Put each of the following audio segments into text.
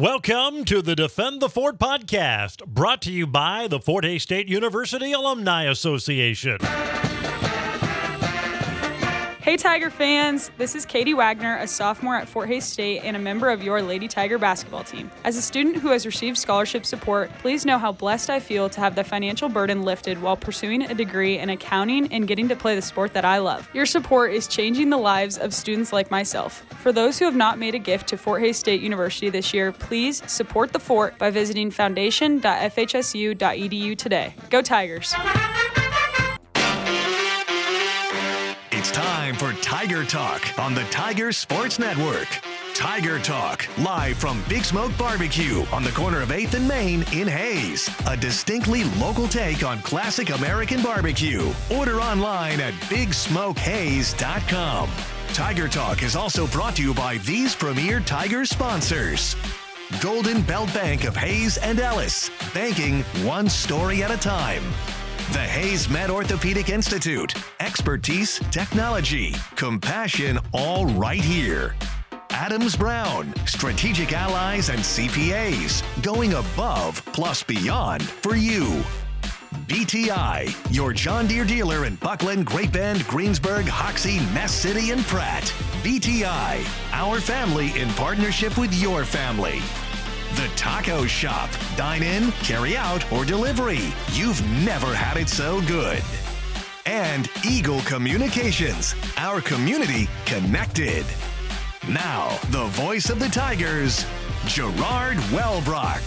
Welcome to the Defend the Fort podcast, brought to you by the Fort Hays State University Alumni Association. Hey Tiger fans, this is Katie Wagner, a sophomore at Fort Hays State and a member of your Lady Tiger basketball team. As a student who has received scholarship support, please know how blessed I feel to have the financial burden lifted while pursuing a degree in accounting and getting to play the sport that I love. Your support is changing the lives of students like myself. For those who have not made a gift to Fort Hays State University this year, please support the fort by visiting foundation.fhsu.edu today. Go Tigers! Tiger Talk on the Tiger Sports Network. Tiger Talk, live from Big Smoke Barbecue on the corner of 8th and Main in Hays. A distinctly local take on classic American barbecue. Order online at BigSmokeHays.com. Tiger Talk is also brought to you by these premier Tiger sponsors. Golden Belt Bank of Hays and Ellis, banking one story at a time. The HaysMed Orthopedic Institute. Expertise, technology, compassion, all right here. Adams Brown, strategic allies and CPAs, going above plus beyond for you. BTI, your John Deere dealer in Bucklin, Great Bend, Greensburg, Hoxie, Ness City, and Pratt. BTI, our family in partnership with your family. The Taco Shop. Dine in, carry out, or delivery. You've never had it so good. And Eagle Communications. Our community connected. Now, the voice of the Tigers, Gerard Wellbrock.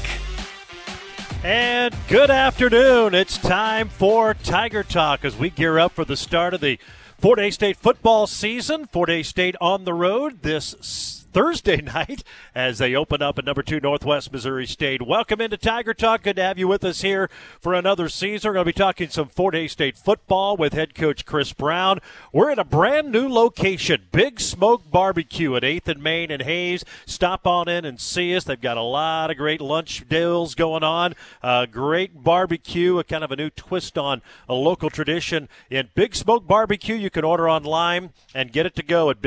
And good afternoon. It's time for Tiger Talk as we gear up for the start of the Fort Hays State football season. Fort Hays State on the road this Thursday night as they open up at number two Northwest Missouri State. Welcome into Tiger Talk. Good to have you with us here for another season. We're going to be talking some Fort Hays State football with head coach Chris Brown. We're in a brand new location, Big Smoke Barbecue at 8th and Main and Hays. Stop on in and see us. They've got a lot of great lunch deals going on. Uh, great barbecue, a kind of a new twist on a local tradition in Big Smoke Barbecue. You can order online and get it to go at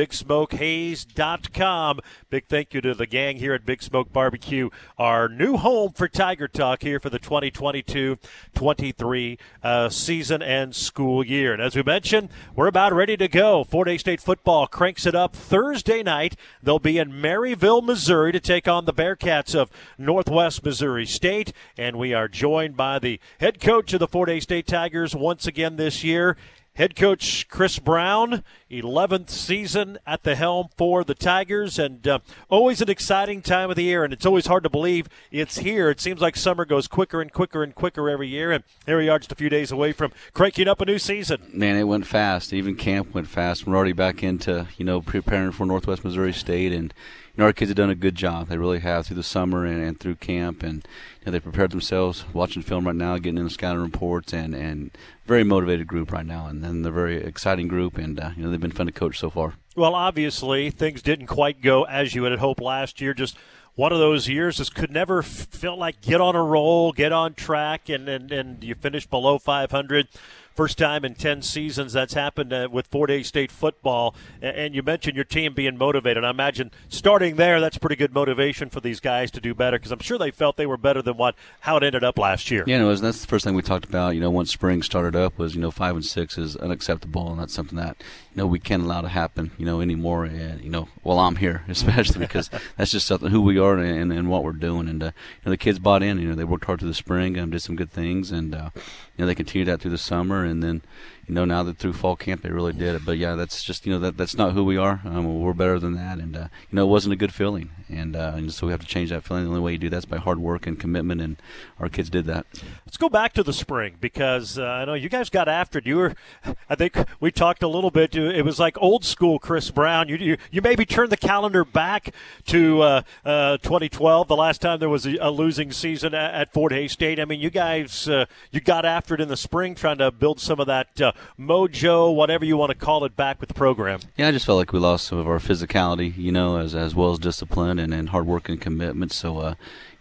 Big thank you to the gang here at Big Smoke Barbecue, our new home for Tiger Talk here for the 2022 23 uh, season and school year. And as we mentioned, we're about ready to go. Fort Hays State football cranks it up Thursday night. They'll be in Maryville, Missouri to take on the Bearcats of Northwest Missouri State. And we are joined by the head coach of the Fort Hays State Tigers once again this year. Head coach Chris Brown, 11th season at the helm for the Tigers, and uh, always an exciting time of the year. And it's always hard to believe it's here. It seems like summer goes quicker and quicker and quicker every year. And here we are, just a few days away from cranking up a new season. Man, it went fast. Even camp went fast. We're already back into you know preparing for Northwest Missouri State, and you know our kids have done a good job. They really have through the summer and, and through camp, and you know, they prepared themselves. Watching film right now, getting in the scouting reports, and and very motivated group right now, and, they're a very exciting group, and uh, you know they've been fun to coach so far. Well, obviously things didn't quite go as you had hoped last year. Just one of those years this could never feel like get on a roll, get on track, and and, and you finish below 500. First time in 10 seasons that's happened uh, with Fort Hays State football. And you mentioned your team being motivated. I imagine starting there, that's pretty good motivation for these guys to do better because I'm sure they felt they were better than what how it ended up last year. Yeah, no, that's the first thing we talked about. You know, once spring started up was you know five and six is unacceptable, and that's something that you know we can't allow to happen. You know anymore, and you know while I'm here, especially because that's just something who we are and, and what we're doing. And uh, you know the kids bought in. You know they worked hard through the spring and did some good things, and uh, you know they continued that through the summer, and then you know now that through fall camp they really did it. But yeah, that's just you know that that's not who we are. Um, we're better than that, and uh, you know it wasn't a good feeling, and, uh, and so we have to change that feeling. The only way you do that is by hard work and commitment, and our kids did that. Let's go back to the spring because uh, I know you guys got after it. You were, I think we talked a little bit. It was like old school Chris Brown. You you, you maybe turned the calendar back to uh, uh, 2012, the last time there was a, a losing season at, at, Fort Hays State. I mean, you guys uh, you got after it in the spring, trying to build some of that mojo, whatever you want to call it, back with the program? Yeah, I just felt like we lost some of our physicality, you know, as as well as discipline and, and hard work and commitment. So, uh,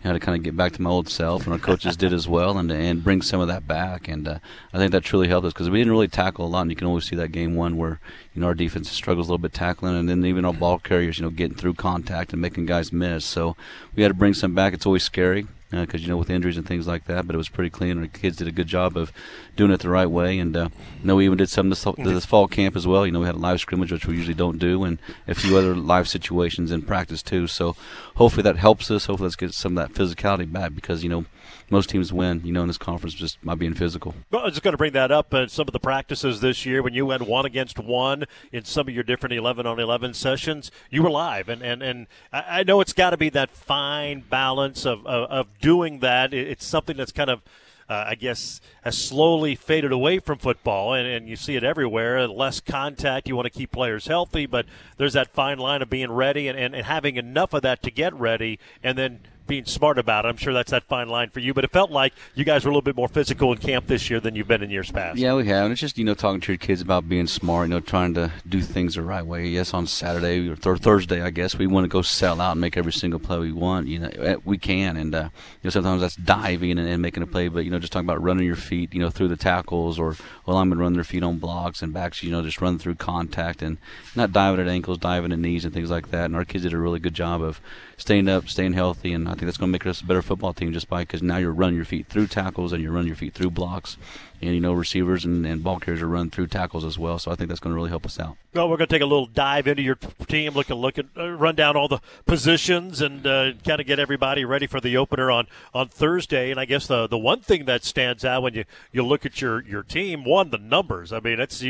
you know, to kind of get back to my old self, and our coaches did as well, and and bring some of that back. And uh, I think that truly helped us because we didn't really tackle a lot. And you can always see that game one where you know our defense struggles a little bit tackling, and then even our ball carriers, you know, getting through contact and making guys miss. So we had to bring some back. It's always scary because uh, you know with injuries and things like that. But it was pretty clean. The kids did a good job of doing it the right way. And uh, you know we even did some this, this fall camp as well. You know we had a live scrimmage which we usually don't do, and a few other live situations in practice too. So hopefully that helps us. Hopefully let's get some of that physicality back because you know most teams win, you know, in this conference just by being physical. Well, I was just going to bring that up. Uh, some of the practices this year, when you went one against one in some of your different 11 on 11 sessions, you were live. And, and, and I know it's got to be that fine balance of, of, of doing that. It's something that's kind of – uh, I guess, has slowly faded away from football, and, and you see it everywhere. Less contact. You want to keep players healthy, but there's that fine line of being ready and, and, and having enough of that to get ready, and then being smart about it. I'm sure that's that fine line for you, but it felt like you guys were a little bit more physical in camp this year than you've been in years past. Yeah, we have. And it's just, you know, talking to your kids about being smart, you know, trying to do things the right way. Yes, on Saturday or th- Thursday, I guess, we want to go sell out and make every single play we want. You know, eh, we can. And, uh, you know, sometimes that's diving and, and making a play, but, you know, just talking about running your feet, you know, through the tackles or, well, I'm going to run their feet on blocks and backs, you know, just run through contact and not diving at ankles, diving at knees and things like that. And our kids did a really good job of staying up, staying healthy, and I think that's going to make us a better football team just by because now you're running your feet through tackles and you're running your feet through blocks, and you know receivers and, and ball carriers are run through tackles as well. So I think that's going to really help us out. Well, we're going to take a little dive into your team, look at look at uh, run down all the positions and uh, kind of get everybody ready for the opener on on Thursday. And I guess the the one thing that stands out when you you look at your your team, one the numbers. I mean, it's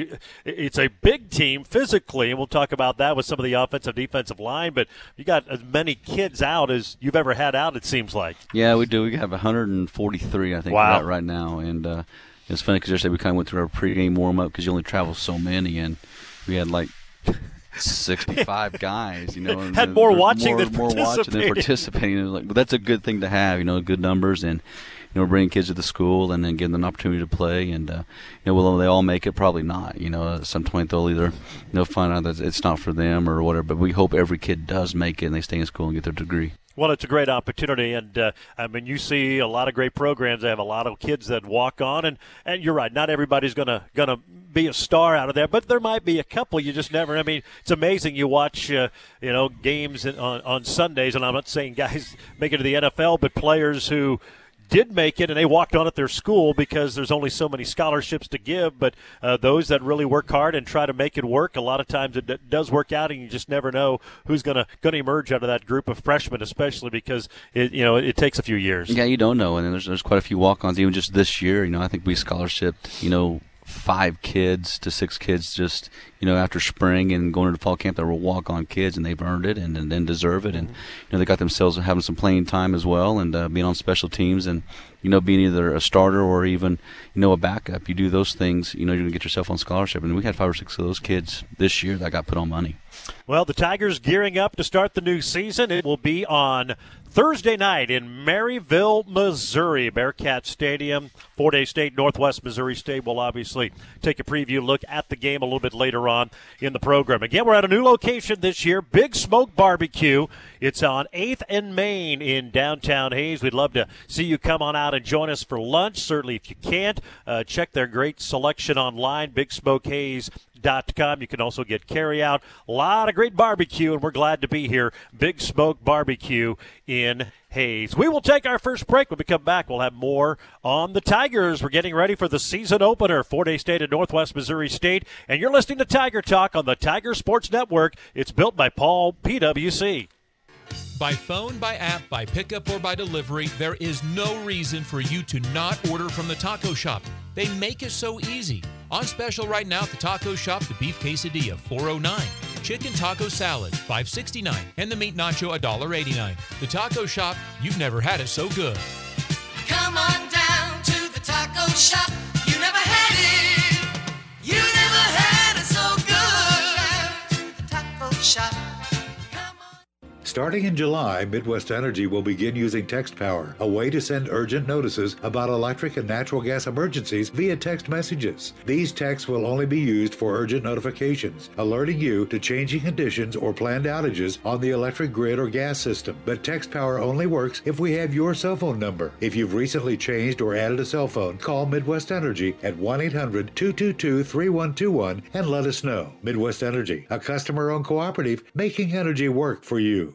it's a big team physically, and we'll talk about that with some of the offensive defensive line. But you got as many kids out as you've ever had out. It seems like. Yeah, we do. We have 143, I think, wow. right now, and uh, it's funny because yesterday we kind of went through our pregame warm up because you only travel so many, and we had like 65 guys, you know, had more watching more, than more watching than participating. Like, but that's a good thing to have, you know, good numbers and you know, bringing kids to the school and then giving them an opportunity to play. And uh, you know, will they all make it? Probably not. You know, at some point they'll either you know find out that it's not for them or whatever. But we hope every kid does make it and they stay in school and get their degree. Well, it's a great opportunity, and uh, I mean, you see a lot of great programs. They have a lot of kids that walk on, and, and you're right. Not everybody's gonna gonna be a star out of there, but there might be a couple. You just never. I mean, it's amazing. You watch, uh, you know, games on on Sundays, and I'm not saying guys make it to the NFL, but players who did make it and they walked on at their school because there's only so many scholarships to give. But uh, those that really work hard and try to make it work, a lot of times it d- does work out, and you just never know who's going to going to emerge out of that group of freshmen, especially because it you know it takes a few years. Yeah, you don't know, and there's there's quite a few walk-ons even just this year. You know, I think we scholarshiped you know five kids to six kids just you know after spring and going to fall camp that were walk on kids and they've earned it and, and then deserve it. And you know they got themselves having some playing time as well and uh, being on special teams and you know being either a starter or even you know a backup. You do those things you know you're gonna get yourself on scholarship. And we had five or six of those kids this year that got put on money. Well the tigers gearing up to start the new season. It will be on Thursday night in Maryville, Missouri, Bearcat Stadium. Fort Hays State, Northwest Missouri State will obviously take a preview look at the game a little bit later on in the program. Again, we're at a new location this year, Big Smoke Barbecue. It's on 8th and Main in downtown Hays. We'd love to see you come on out and join us for lunch. Certainly, if you can't, uh, check their great selection online, Big Smoke Hays com. You can also get carry out. A lot of great barbecue, and we're glad to be here. Big Smoke Barbecue in Hays. We will take our first break. When we come back, we'll have more on the Tigers. We're getting ready for the season opener, Fort Hays State and Northwest Missouri State. And you're listening to Tiger Talk on the Tiger Sports Network. It's built by Paul PWC. By phone, by app, by pickup, or by delivery, there is no reason for you to not order from the taco shop. They make it so easy. On special right now at the taco shop, the beef quesadilla, 409 chicken taco salad, 569 and the meat nacho, $1.89. The taco shop, you've never had it so good. Come on down to the taco shop. You never had it. You never had it so good. To the taco shop. Starting in July, Midwest Energy will begin using Text Power, a way to send urgent notices about electric and natural gas emergencies via text messages. These texts will only be used for urgent notifications, alerting you to changing conditions or planned outages on the electric grid or gas system. But Text Power only works if we have your cell phone number. If you've recently changed or added a cell phone, call Midwest Energy at 1 800 222 3121 and let us know. Midwest Energy, a customer owned cooperative making energy work for you.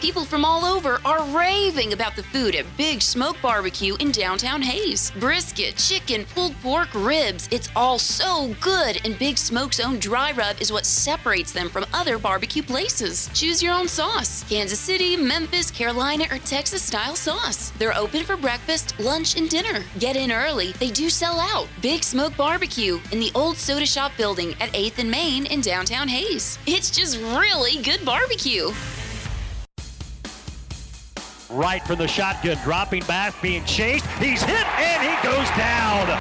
People from all over are raving about the food at Big Smoke Barbecue in downtown Hays. Brisket, chicken, pulled pork, ribs, it's all so good, and Big Smoke's own dry rub is what separates them from other barbecue places. Choose your own sauce Kansas City, Memphis, Carolina, or Texas style sauce. They're open for breakfast, lunch, and dinner. Get in early, they do sell out. Big Smoke Barbecue in the old soda shop building at 8th and Main in downtown Hays. It's just really good barbecue. Right from the shotgun, dropping back, being chased. He's hit and he goes down.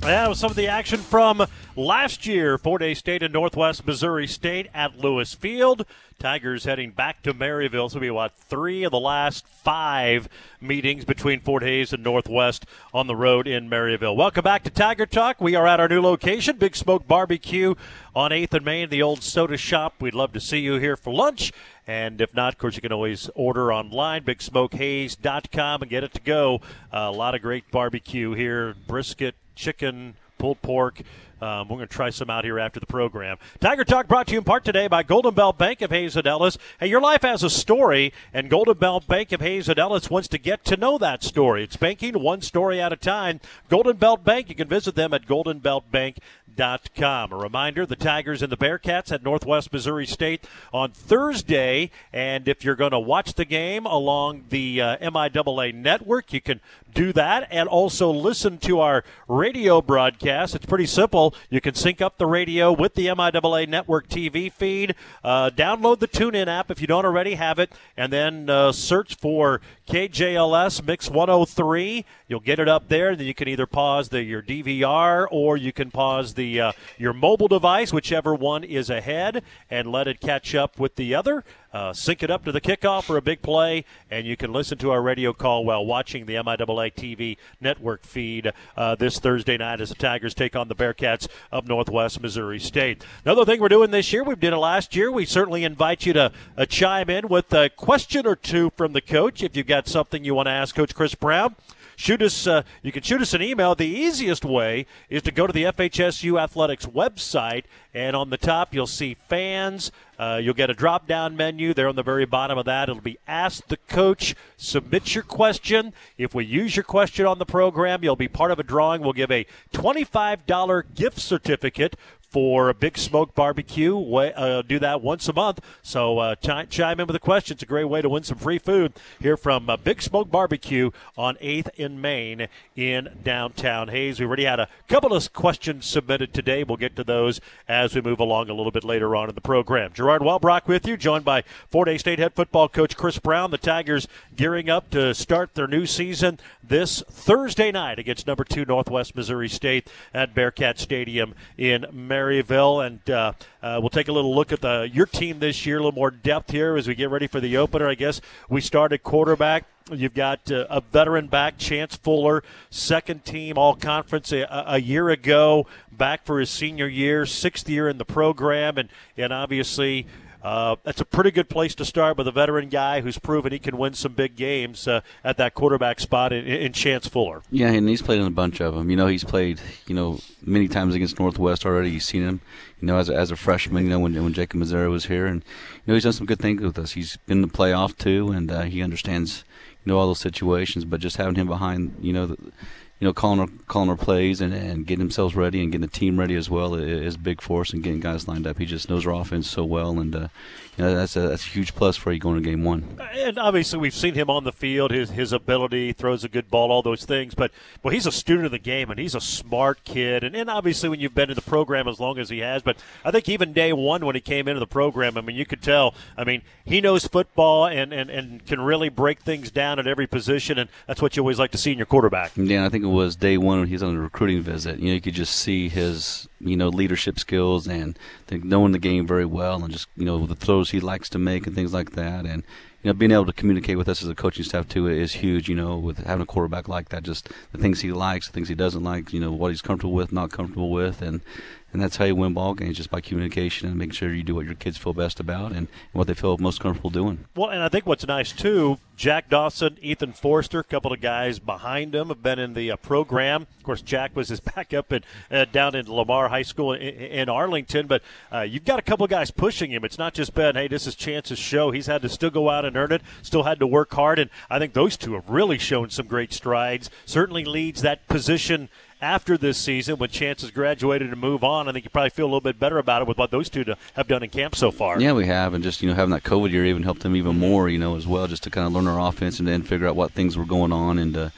That was some of the action from last year. Fort Hays State and Northwest Missouri State at Lewis Field. Tigers heading back to Maryville. This will be what three of the last five meetings between Fort Hays and Northwest on the road in Maryville. Welcome back to Tiger Talk. We are at our new location, Big Smoke Barbecue on 8th and Main, the old soda shop. We'd love to see you here for lunch. And if not, of course, you can always order online, bigsmokehays.com, and get it to go. Uh, a lot of great barbecue here brisket, chicken, pulled pork. Um, we're going to try some out here after the program. Tiger Talk brought to you in part today by Golden Belt Bank of Hays and Ellis. Hey, your life has a story, and Golden Belt Bank of Hays and Ellis wants to get to know that story. It's banking one story at a time. Golden Belt Bank, you can visit them at goldenbeltbank.com. A reminder the Tigers and the Bearcats at Northwest Missouri State on Thursday. And if you're going to watch the game along the uh, MIAA network, you can do that and also listen to our radio broadcast. It's pretty simple. You can sync up the radio with the MIAA network TV feed, uh, download the TuneIn app if you don't already have it, and then uh, search for KJLS Mix 103. You'll get it up there. Then you can either pause the, your DVR or you can pause the uh, your mobile device, whichever one is ahead, and let it catch up with the other. Uh, sync it up to the kickoff for a big play, and you can listen to our radio call while watching the MIAA TV network feed uh, this Thursday night as the Tigers take on the Bearcats of Northwest Missouri State. Another thing we're doing this year, we did it last year. We certainly invite you to uh, chime in with a question or two from the coach if you've got something you want to ask Coach Chris Brown shoot us. Uh, you can shoot us an email. The easiest way is to go to the FHSU Athletics website, and on the top you'll see fans. Uh, you'll get a drop down menu there on the very bottom of that. It'll be Ask the Coach. Submit your question. If we use your question on the program, you'll be part of a drawing. We'll give a $25 gift certificate for a Big Smoke Barbecue. Uh, do that once a month. So uh, ch- chime in with a question. It's a great way to win some free food here from uh, Big Smoke Barbecue on 8th in Main in downtown Hays. We already had a couple of questions submitted today. We'll get to those as we move along a little bit later on in the program. Gerard Wellbrock with you, joined by Fort Hays State head football coach Chris Brown. The Tigers gearing up to start their new season this Thursday night against number two Northwest Missouri State at Bearcat Stadium in Maryville. And uh, uh, we'll take a little look at the your team this year, a little more depth here as we get ready for the opener. I guess we started quarterback. You've got uh, a veteran back, Chance Fuller, second team All Conference a, a, year ago, back for his senior year, sixth year in the program, and and obviously. Uh, that's a pretty good place to start with a veteran guy who's proven he can win some big games uh, at that quarterback spot in, in, Chance Fuller. Yeah, and he's played in a bunch of them. You know, he's played, you know, many times against Northwest already. You've seen him, you know, as a, as a freshman, you know, when, when Jacob Mezera was here. And, you know, he's done some good things with us. He's been in the playoff, too, and uh, he understands, you know, all those situations. But just having him behind, you know, the, you know, calling our calling our plays and, and getting themselves ready and getting the team ready as well is big for us and getting guys lined up. He just knows our offense so well, and uh, you know, that's a that's a huge plus for you going to game one. And obviously, we've seen him on the field, his his ability, throws a good ball, all those things. But well, he's a student of the game, and he's a smart kid. And, and obviously, when you've been in the program as long as he has, but I think even day one when he came into the program, I mean, you could tell. I mean, he knows football and and, and can really break things down at every position, and that's what you always like to see in your quarterback. Yeah, I think it was day one when he was on the recruiting visit. You know, you could just see his you know leadership skills and knowing the game very well, and just you know the throws he likes to make and things like that, and you know being able to communicate with us as a coaching staff too is huge. You know, with having a quarterback like that, just the things he likes, the things he doesn't like, you know what he's comfortable with, not comfortable with, and and that's how you win ball games just by communication and making sure you do what your kids feel best about and, what they feel most comfortable doing. Well, and I think what's nice too, Jack Dawson, Ethan Forster, a couple of guys behind him have been in the uh, program. Of course, Jack was his backup in, uh, down in Lamar High School in, in Arlington, but uh, you've got a couple of guys pushing him. It's not just been, hey, this is Chance's show. He's had to still go out and earn it, still had to work hard, and I think those two have really shown some great strides. Certainly leads that position after this season when Chance has graduated and move on. I think you probably feel a little bit better about it with what those two have done in camp so far. Yeah, we have, and just you know having that COVID year even helped them even more, you know, as well, just to kind of learn our offense and then figure out what things were going on and. Uh,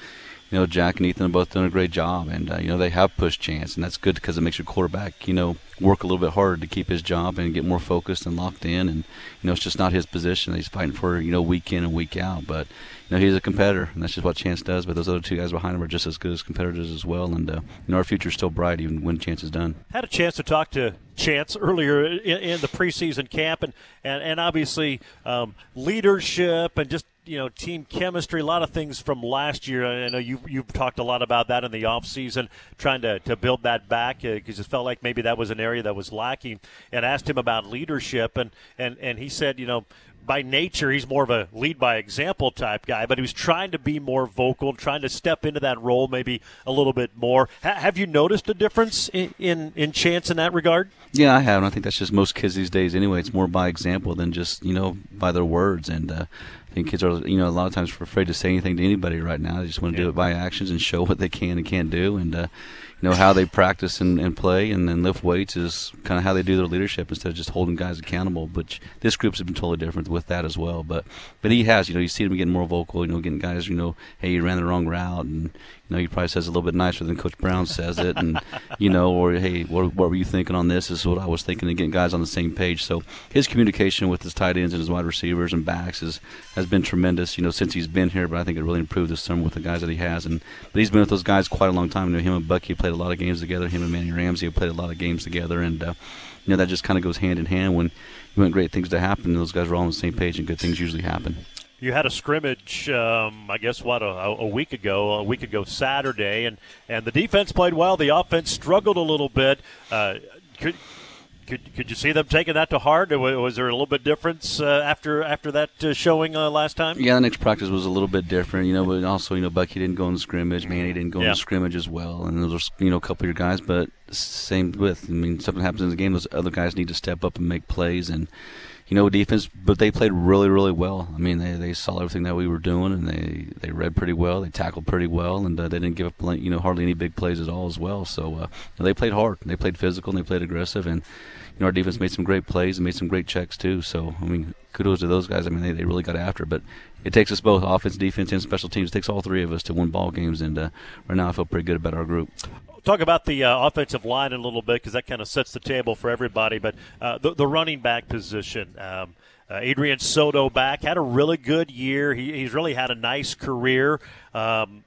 you know, Jack and Ethan have both done a great job, and uh, you know they have pushed Chance, and that's good because it makes your quarterback, you know, work a little bit harder to keep his job and get more focused and locked in. And you know, it's just not his position; he's fighting for you know week in and week out. But you know, he's a competitor, and that's just what Chance does. But those other two guys behind him are just as good as competitors as well. And uh, you know, our future's still bright even when Chance is done. Had a chance to talk to Chance earlier in, in the preseason camp, and and, and obviously um, leadership and just you know team chemistry a lot of things from last year i know you, you've talked a lot about that in the offseason trying to, to build that back because uh, it felt like maybe that was an area that was lacking and asked him about leadership and, and, and he said you know by nature, he's more of a lead by example type guy, but he was trying to be more vocal, trying to step into that role maybe a little bit more. H- have you noticed a difference in, in, in chance in that regard? Yeah, I have. And I think that's just most kids these days anyway. It's more by example than just, you know, by their words. And uh, I think kids are, you know, a lot of times afraid to say anything to anybody right now. They just want to yeah. do it by actions and show what they can and can't do. And, uh, know how they practice and, and play and, and lift weights is kind of how they do their leadership instead of just holding guys accountable. But this group's been totally different with that as well. But but he has, you know, you see him getting more vocal. You know, getting guys, you know, hey, you ran the wrong route, and you know, he probably says a little bit nicer than Coach Brown says it, and you know, or hey, what, what were you thinking on this? this? Is what I was thinking, and getting guys on the same page. So his communication with his tight ends and his wide receivers and backs is has been tremendous. You know, since he's been here, but I think it really improved this summer with the guys that he has. And but he's been with those guys quite a long time. You know, him and Bucky played a lot of games together him and Manny Ramsey have played a lot of games together, and uh, you know that just kind of goes hand in hand. When you want great things to happen, those guys are all on the same page, and good things usually happen. You had a scrimmage, um, I guess, what a, a, week ago, a week ago Saturday, and and the defense played well. The offense struggled a little bit. Uh, could, could, could you see them taking that to heart? Was there a little bit difference uh, after after that uh, showing uh, last time? Yeah, the next practice was a little bit different, you know. But also, you know, Bucky didn't go in the scrimmage, Manny didn't go yeah. in the scrimmage as well, and those are you know a couple of your guys. But same with, I mean, something happens in the game, those other guys need to step up and make plays and you know, defense, but they played really, really well. I mean, they, they saw everything that we were doing, and they, they read pretty well. They tackled pretty well, and uh, they didn't give up, you know, hardly any big plays at all as well. So uh, they played hard. They played physical, and they played aggressive, and know, our defense made some great plays and made some great checks too. So I mean, kudos to those guys. I mean, they, they really got after it. But it takes us both, offense, defense, and special teams. It takes all three of us to win ball games. And uh, right now, I feel pretty good about our group. Talk about the uh, offensive line a little bit because that kind of sets the table for everybody. But uh, the, the, running back position. Um, uh, Adrian Soto back had a really good year. He, he's really had a nice career, um,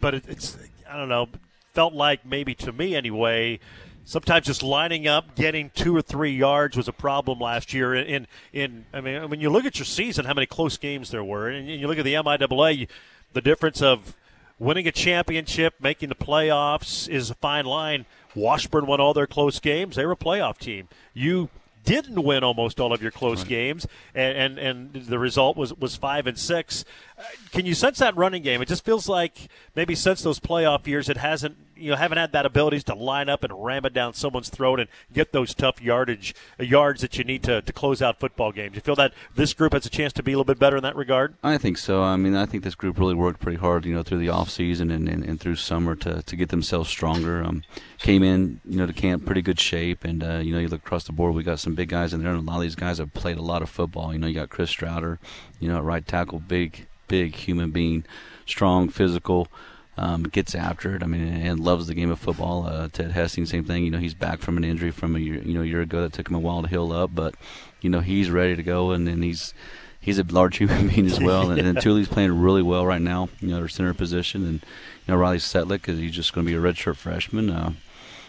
but it, it's I don't know. Felt like maybe to me anyway sometimes just lining up, getting two or three yards was a problem last year. In in I mean, when you look at your season, how many close games there were, and you look at the MIAA, the difference of winning a championship, making the playoffs is a fine line. Washburn won all their close games; they were a playoff team. You didn't win almost all of your close right. games, and, and, and the result was was five and six. Uh, can you sense that running game? It just feels like maybe since those playoff years, it hasn't you know haven't had that ability to line up and ram it down someone's throat and get those tough yardage yards that you need to, to close out football games. You feel that this group has a chance to be a little bit better in that regard? I think so. I mean, I think this group really worked pretty hard, you know, through the off season and, and, and through summer to, to get themselves stronger. Um, came in, you know, to camp pretty good shape, and uh, you know, you look across the board, we got some big guys in there, and a lot of these guys have played a lot of football. You know, you got Chris Strouder, you know, right tackle, big, big human being, strong, physical um, gets after it. I mean, and loves the game of football. Uh, Ted Hessing, same thing. You know, he's back from an injury from a year, you know, a year ago that took him a while to heal up, but you know, he's ready to go, and then he's he's a large human being as well. and, and Thule's playing really well right now. You know, their center position, and you know, Riley Setlick is he's just going to be a redshirt freshman. Uh,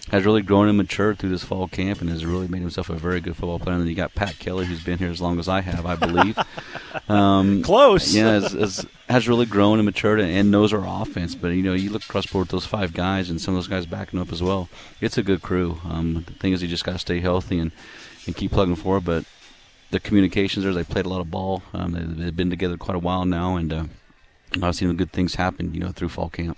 has really grown and matured through this fall camp and has really made himself a very good football player. And then you got Pat Kelly, who's been here as long as I have, I believe. Um, Close. Yeah, has, has, has, really grown and matured and, and, knows our offense. But, you know, you look across board with those five guys and some of those guys backing up as well. It's a good crew. Um, the thing is, you just got to stay healthy and, and keep plugging forward. But the communications there, they played a lot of ball. Um, they, have been together quite a while now. And uh, I've seen good things happen, you know, through fall camp.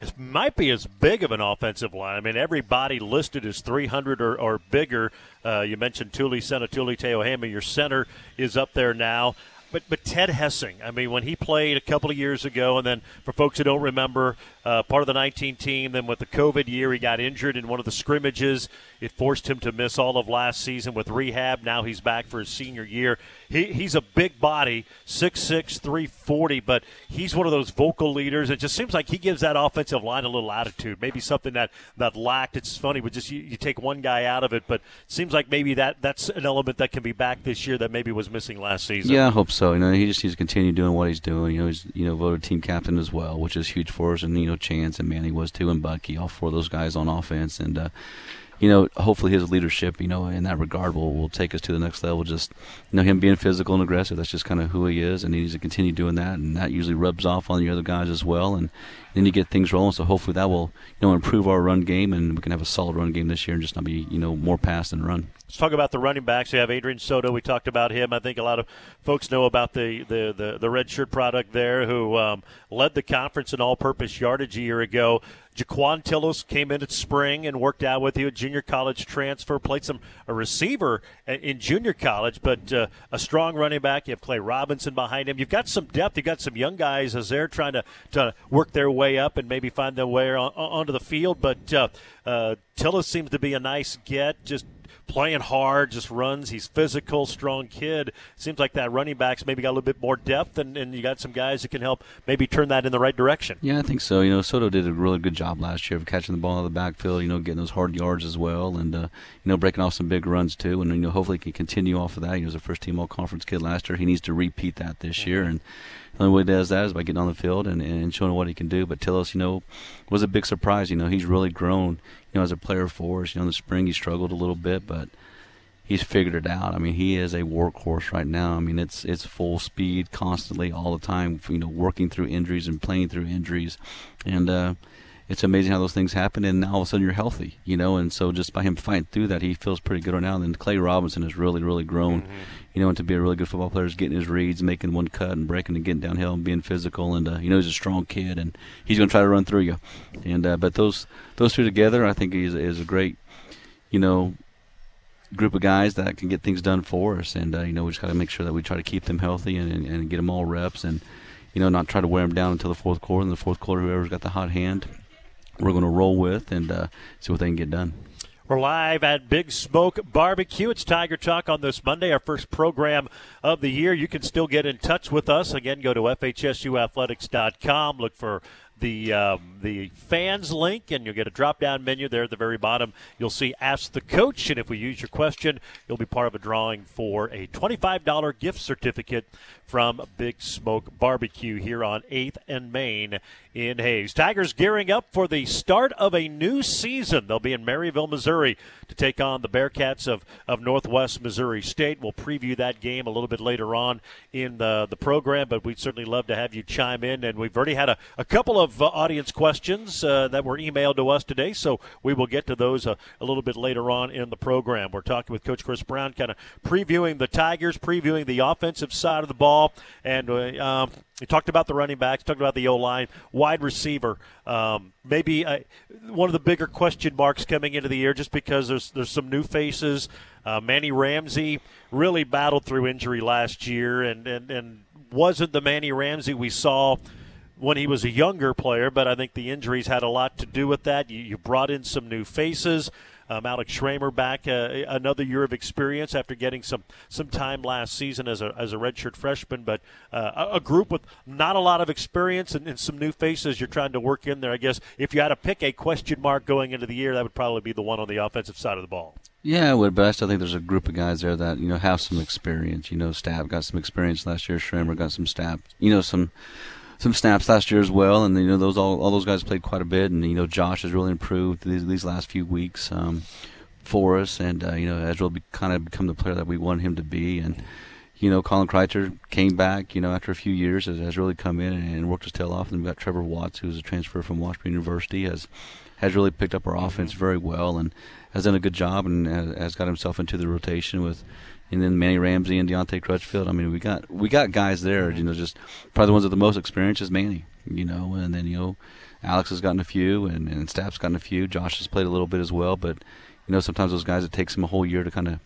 It might be as big of an offensive line. I mean, everybody listed as 300 or, or bigger. Uh, you mentioned Thule Senatuli Teohama. Your center is up there now. But, but Ted Hessing, I mean, when he played a couple of years ago, and then for folks who don't remember, uh, part of the 19 team, then with the COVID year, he got injured in one of the scrimmages. It forced him to miss all of last season with rehab. Now he's back for his senior year. He, he's a big body, 6'6, 340, but he's one of those vocal leaders. It just seems like he gives that offensive line a little attitude, maybe something that, that lacked. It's funny, but just you, you take one guy out of it, but it seems like maybe that that's an element that can be back this year that maybe was missing last season. Yeah, I hope so. You know, he just needs to continue doing what he's doing. You know, he's you know voted team captain as well, which is huge for us. And you know, Chance and Manny was too, and Bucky, all four of those guys on offense, and. uh you know, hopefully his leadership, you know, in that regard will, will take us to the next level. Just, you know, him being physical and aggressive, that's just kind of who he is, and he needs to continue doing that, and that usually rubs off on the other guys as well, and then you get things rolling. So hopefully that will, you know, improve our run game, and we can have a solid run game this year and just not be, you know, more pass than run. Let's talk about the running backs. We have Adrian Soto. We talked about him. I think a lot of folks know about the the the, the red shirt product there, who um, led the conference in all-purpose yardage a year ago. Jaquan Tillis came in at spring and worked out with you at junior college transfer. Played some a receiver in junior college, but uh, a strong running back. You have Clay Robinson behind him. You've got some depth. You've got some young guys as they're trying to, to work their way up and maybe find their way on, onto the field. But uh, uh, Tillis seems to be a nice get. Just playing hard, just runs. He's physical, strong kid. Seems like that running back's maybe got a little bit more depth, and, and you got some guys that can help maybe turn that in the right direction. Yeah, I think so. You know, Soto did a really good job last year of catching the ball out of the backfield. You know, getting those hard yards as well, and uh, you know, breaking off some big runs too. And you know, hopefully, he can continue off of that. He was a first team All Conference kid last year. He needs to repeat that this mm-hmm. year, and the only way he does that is by getting on the field and, and showing what he can do. But Tillis, you know, was a big surprise. You know, he's really grown. You know, as a player for us. You know, in the spring he struggled a little bit, but he's figured it out. I mean, he is a workhorse right now. I mean, it's it's full speed constantly all the time. You know, working through injuries and playing through injuries, and uh, it's amazing how those things happen. And now all of a sudden you're healthy, you know. And so just by him fighting through that, he feels pretty good right now. And then Clay Robinson has really really grown, mm-hmm. you know, and to be a really good football player is getting his reads, making one cut and breaking and getting downhill and being physical. And uh, you know, he's a strong kid and he's going to try to run through you. And uh, but those those two together, I think is is a great, you know group of guys that can get things done for us. And uh, you know, we just got to make sure that we try to keep them healthy and, and, and, get them all reps, and you know, not try to wear them down until the fourth quarter. In the fourth quarter, whoever's got the hot hand, we're going to roll with and uh, see what they can get done. We're live at Big Smoke Barbecue. It's Tiger Talk on this Monday, our first program of the year. You can still get in touch with us. Again, go to FHSUathletics.com. Look for the um, the fans link, and you'll get a drop down menu there at the very bottom. You'll see Ask the Coach, and if we use your question, you'll be part of a drawing for a $25 gift certificate from Big Smoke Barbecue here on 8th and Main in Hays. Tigers gearing up for the start of a new season. They'll be in Maryville, Missouri to take on the Bearcats of, of Northwest Missouri State. We'll preview that game a little bit later on in the, the program, but we'd certainly love to have you chime in. And we've already had a, a couple of uh, audience questions uh, that were emailed to us today, so we will get to those uh, a little bit later on in the program. We're talking with Coach Chris Brown, kind of previewing the Tigers, previewing the offensive side of the ball, and uh, um, we talked about the running backs, talked about the O line, wide receiver. Um, maybe uh, one of the bigger question marks coming into the year, just because there's there's some new faces. Uh, Manny Ramsey really battled through injury last year, and, and, and wasn't the Manny Ramsey we saw when he was a younger player, but I think the injuries had a lot to do with that. You, you brought in some new faces. Um, Alex Schramer back uh, another year of experience after getting some some time last season as a as a redshirt freshman, but uh, a, group with not a lot of experience and, and, some new faces you're trying to work in there. I guess if you had to pick a question mark going into the year, that would probably be the one on the offensive side of the ball. Yeah, I would, but I still think there's a group of guys there that you know have some experience. You know, Stab got some experience last year. Schramer got some stab. You know, some some snaps last year as well, and you know those all, all those guys played quite a bit, and you know Josh has really improved these, these last few weeks um, for us, and uh, you know has really kind of become the player that we want him to be, and you know Colin Kreitzer came back, you know after a few years has, has really come in and, and worked his tail off, and we've got Trevor Watts who's a transfer from Washburn University has has really picked up our offense very well and has done a good job and has, has got himself into the rotation with and then Manny Ramsey and Deontay Crutchfield. I mean, we got we got guys there. You know, just probably the ones with the most experience is Manny. You know, and then you know, Alex has gotten a few, and and Staff's gotten a few. Josh has played a little bit as well, but you know, sometimes those guys it takes them a whole year to kind of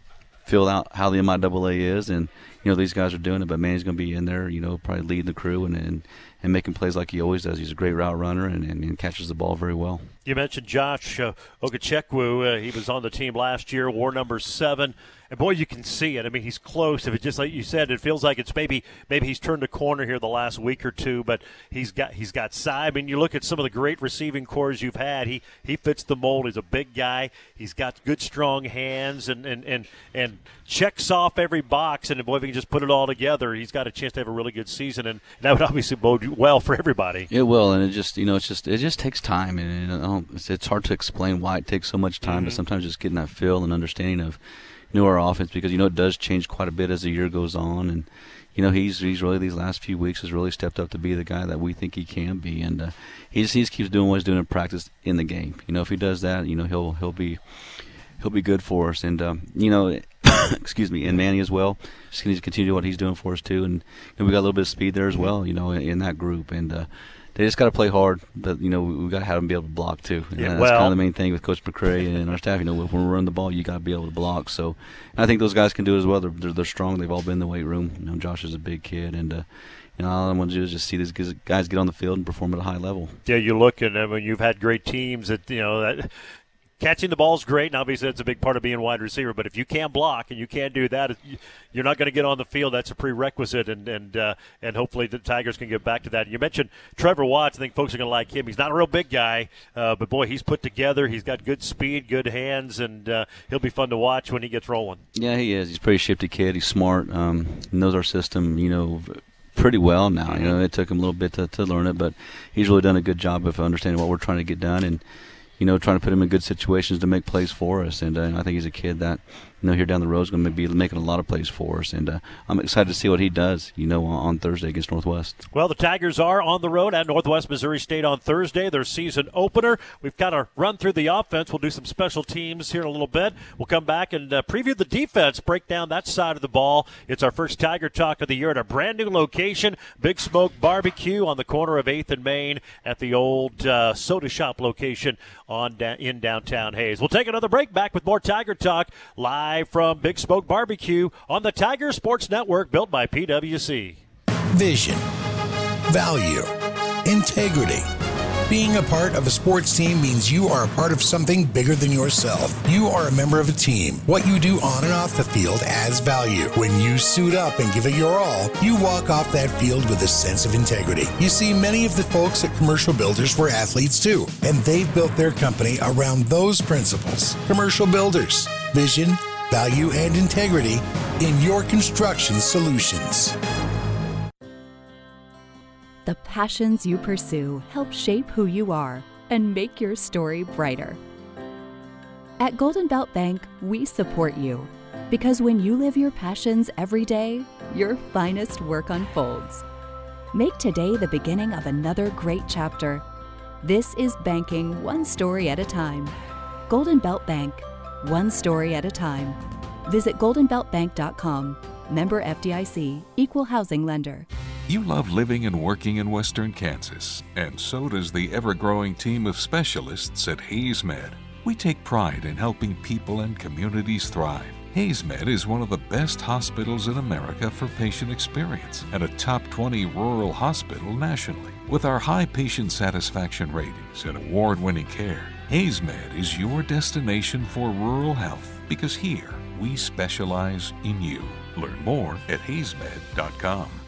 fill out how the MIAA is, and you know these guys are doing it. But Manny's going to be in there, you know, probably leading the crew and and, and making plays like he always does. He's a great route runner and, and, and catches the ball very well. You mentioned Josh uh. Uh, he was on the team last year, war number seven. And boy, you can see it. I mean, he's close. If it just like you said, it feels like it's maybe maybe he's turned a corner here the last week or two. But he's got he's got size. I mean, you look at some of the great receiving cores you've had. He he fits the mold. He's a big guy. He's got good strong hands and and and and checks off every box. And boy, if he can just put it all together, he's got a chance to have a really good season. And that would obviously bode well for everybody. It will, and it just you know it's just it just takes time, and you know, it's, it's hard to explain why it takes so much time. Mm-hmm. But sometimes just getting that feel and understanding of know our offense because you know it does change quite a bit as the year goes on, and you know he's he's really these last few weeks has really stepped up to be the guy that we think he can be, and uh, he just he just keeps doing what he's doing in practice in the game. You know if he does that, you know he'll he'll be he'll be good for us, and um, you know. excuse me, and Manny as well. Just needs to continue what he's doing for us too, and know, we got a little bit of speed there as well. You know, in, in that group, and uh, they just got to play hard. But you know, we, we got to have them be able to block too. And Yeah, that's well- kind of the main thing with Coach McCray and our staff. You know, when we're run the ball, you got to be able to block. So, I think those guys can do it as well. They're, they're they're strong. They've all been in the weight room. You know, Josh is a big kid, and uh, you know, all I want to do is just see these guys- guys get on the field and perform at a high level. Yeah, you look and I mean, you've had great teams that you know that catching the ball is great, and obviously that's a big part of being wide receiver. But if you can't block and you can't do that, you- you're not going to get on the field. That's a prerequisite, and and uh, and hopefully the Tigers can get back to that. You mentioned Trevor Watts. I think folks are going to like him. He's not a real big guy, uh, but boy, he's put together. He's got good speed, good hands, and uh, he'll be fun to watch when he gets rolling. Yeah, he is. He's a pretty shifty kid. He's smart. Um, knows our system. You know. Pretty well now. You know, it took him a little bit to, to learn it, but he's really done a good job of understanding what we're trying to get done, and you know, trying to put him in good situations to make plays for us. And uh, I think he's a kid that, you know, here down the road is going to be making a lot of plays for us. And uh, I'm excited to see what he does, you know, on, Thursday against Northwest. Well, the Tigers are on the road at Northwest Missouri State on Thursday, their season opener. We've kind of run through the offense. We'll do some special teams here in a little bit. We'll come back and uh, preview the defense, break down that side of the ball. It's our first Tiger Talk of the year at a brand new location, Big Smoke Barbecue on the corner of 8th and Main at the old uh, soda shop location on da- in downtown Hays. We'll take another break. Back with more Tiger Talk live from Big Smoke Barbecue on the Tiger Sports Network, built by PwC. Vision, value, integrity. Being a part of a sports team means you are a part of something bigger than yourself. You are a member of a team. What you do on and off the field adds value. When you suit up and give it your all, you walk off that field with a sense of integrity. You see, many of the folks at Commercial Builders were athletes too, and they've built their company around those principles. Commercial Builders, vision, value, and integrity in your construction solutions. The passions you pursue help shape who you are and make your story brighter. At Golden Belt Bank, we support you because when you live your passions every day, your finest work unfolds. Make today the beginning of another great chapter This is banking one story at a time. Golden Belt Bank, one story at a time. Visit goldenbeltbank.com. Member FDIC, equal housing lender. You love living and working in western Kansas, and so does the ever growing team of specialists at HaysMed. We take pride in helping people and communities thrive. HaysMed is one of the best hospitals in America for patient experience and a top 20 rural hospital nationally. With our high patient satisfaction ratings and award winning care, HaysMed is your destination for rural health because here we specialize in you. Learn more at haysmed.com.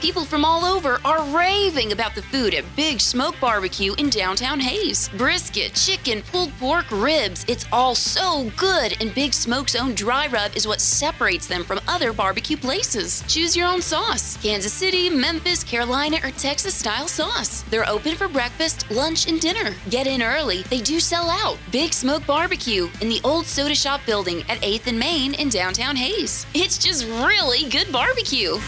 People from all over are raving about the food at Big Smoke Barbecue in downtown Hays. Brisket, chicken, pulled pork, ribs, it's all so good, and Big Smoke's own dry rub is what separates them from other barbecue places. Choose your own sauce Kansas City, Memphis, Carolina, or Texas style sauce. They're open for breakfast, lunch, and dinner. Get in early, they do sell out. Big Smoke Barbecue in the old soda shop building at 8th and Main in downtown Hays. It's just really good barbecue.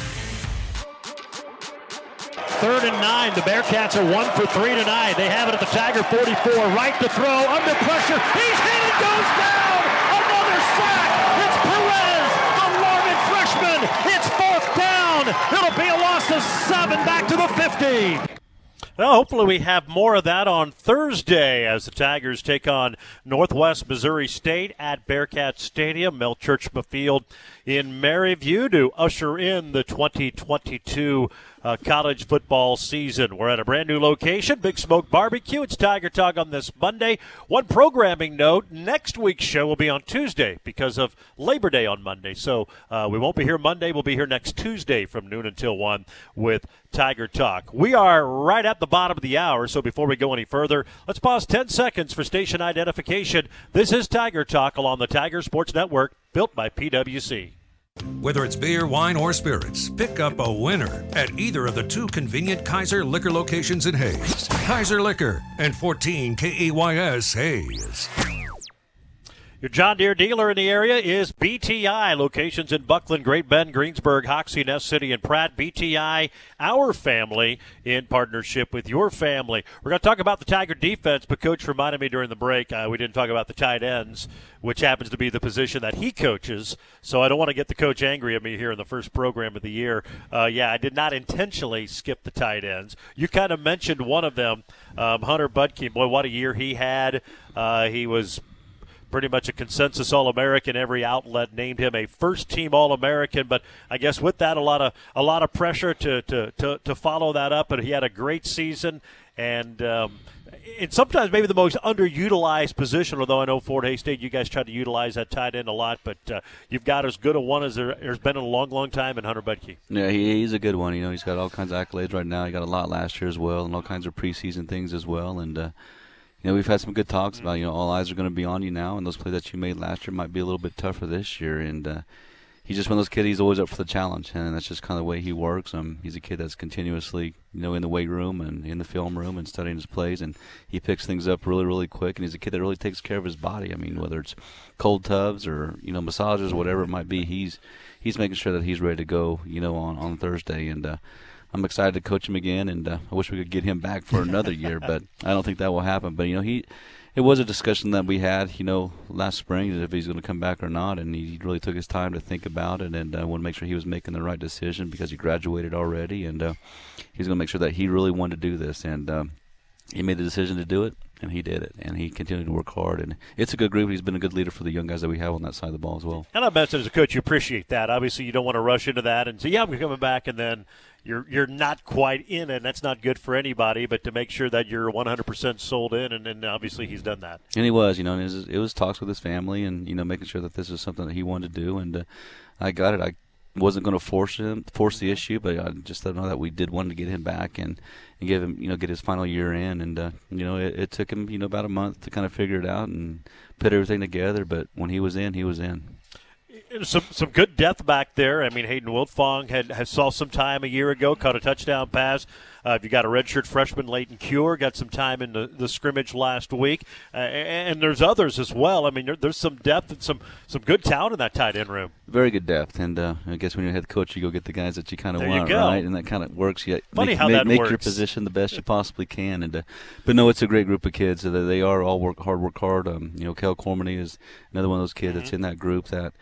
Third and nine. The Bearcats are one for three tonight. They have it at the Tiger 44. Right to throw. Under pressure. He's hit and goes down. Another sack. It's Perez, the Larned freshman. It's fourth down. It'll be a loss of seven back to the 50. Well, hopefully we have more of that on Thursday as the Tigers take on Northwest Missouri State at Bearcat Stadium, Mel Tjeerdsma Field in Maryville to usher in the 2022 uh, college football season. We're at a brand new location, Big Smoke Barbecue. It's Tiger Talk on this Monday. One programming note next week's show will be on Tuesday because of Labor Day on Monday. So uh, we won't be here Monday. We'll be here next Tuesday from noon until 1 with Tiger Talk. We are right at the bottom of the hour, so before we go any further, let's pause 10 seconds for station identification. This is Tiger Talk along the Tiger Sports Network, built by PWC. Whether it's beer, wine, or spirits, pick up a winner at either of the two convenient Kaiser Liquor locations in Hays. Kaiser Liquor and 14 KEYS Hays. Your John Deere dealer in the area is BTI. Locations in Bucklin, Great Bend, Greensburg, Hoxie, Ness City, and Pratt. BTI, our family, in partnership with your family. We're going to talk about the Tiger defense, but Coach reminded me during the break uh, we didn't talk about the tight ends, which happens to be the position that he coaches. So I don't want to get the coach angry at me here in the first program of the year. Uh, yeah, I did not intentionally skip the tight ends. You kind of mentioned one of them, um, Hunter Budke. Boy, what a year he had. Uh, he was pretty much a consensus All-American. Every outlet named him a first-team All-American, but I guess with that, a lot of a lot of pressure to to to, to follow that up. But he had a great season, and um, it's sometimes maybe the most underutilized position. Although I know Fort Hays State, you guys try to utilize that tight end a lot, but uh, you've got as good a one as there, has been in a long, long time in Hunter Budke. Yeah, he, he's a good one. You know, he's got all kinds of accolades right now. He got a lot last year as well, and all kinds of preseason things as well, and. Uh, you know, we've had some good talks about, you know, all eyes are going to be on you now, and those plays that you made last year might be a little bit tougher this year. And uh, he's just one of those kids, he's always up for the challenge, and that's just kind of the way he works. Um, he's a kid that's continuously, you know, in the weight room and in the film room and studying his plays, and he picks things up really, really quick. And he's a kid that really takes care of his body. I mean, whether it's cold tubs or, you know, massages, whatever it might be, he's he's making sure that he's ready to go, you know, on, on Thursday. And, uh, I'm excited to coach him again, and uh, I wish we could get him back for another year, but I don't think that will happen. But you know, he it was a discussion that we had, you know, last spring if he's going to come back or not, and he really took his time to think about it, and I uh, want to make sure he was making the right decision because he graduated already, and uh, he's going to make sure that he really wanted to do this, and um, he made the decision to do it, and he did it, and he continued to work hard, and it's a good group. He's been a good leader for the young guys that we have on that side of the ball as well. And I bet as a coach, you appreciate that. Obviously, you don't want to rush into that and say, "Yeah, I'm coming back," and then you're you're not quite in, and that's not good for anybody. But to make sure that you're 100% sold in, and, and obviously he's done that. And he was, you know, and it was, it was talks with his family, and you know, making sure that this is something that he wanted to do. And uh, I got it. I wasn't going to force him force the issue, but I just know that we did want to get him back and, and give him you know get his final year in, and uh, you know it, it took him you know about a month to kind of figure it out and put everything together. But when he was in, he was in some some good depth back there. I mean, Hayden Wildfong had, had saw some time a year ago, caught a touchdown pass. Uh, you got a redshirt freshman, Leighton Cure, got some time in the, the scrimmage last week, uh, and, and there's others as well. I mean, there, there's some depth and some some good talent in that tight end room. Very good depth, and uh, I guess when you're head coach, you go get the guys that you kind of want, right? And that kind of works. You Funny make, how make, that make your position the best you possibly can. And uh, but no, it's a great group of kids. They, they are all work hard, work hard. Um, you know, Kel Cormany is another one of those kids Mm-hmm. that's in that group that.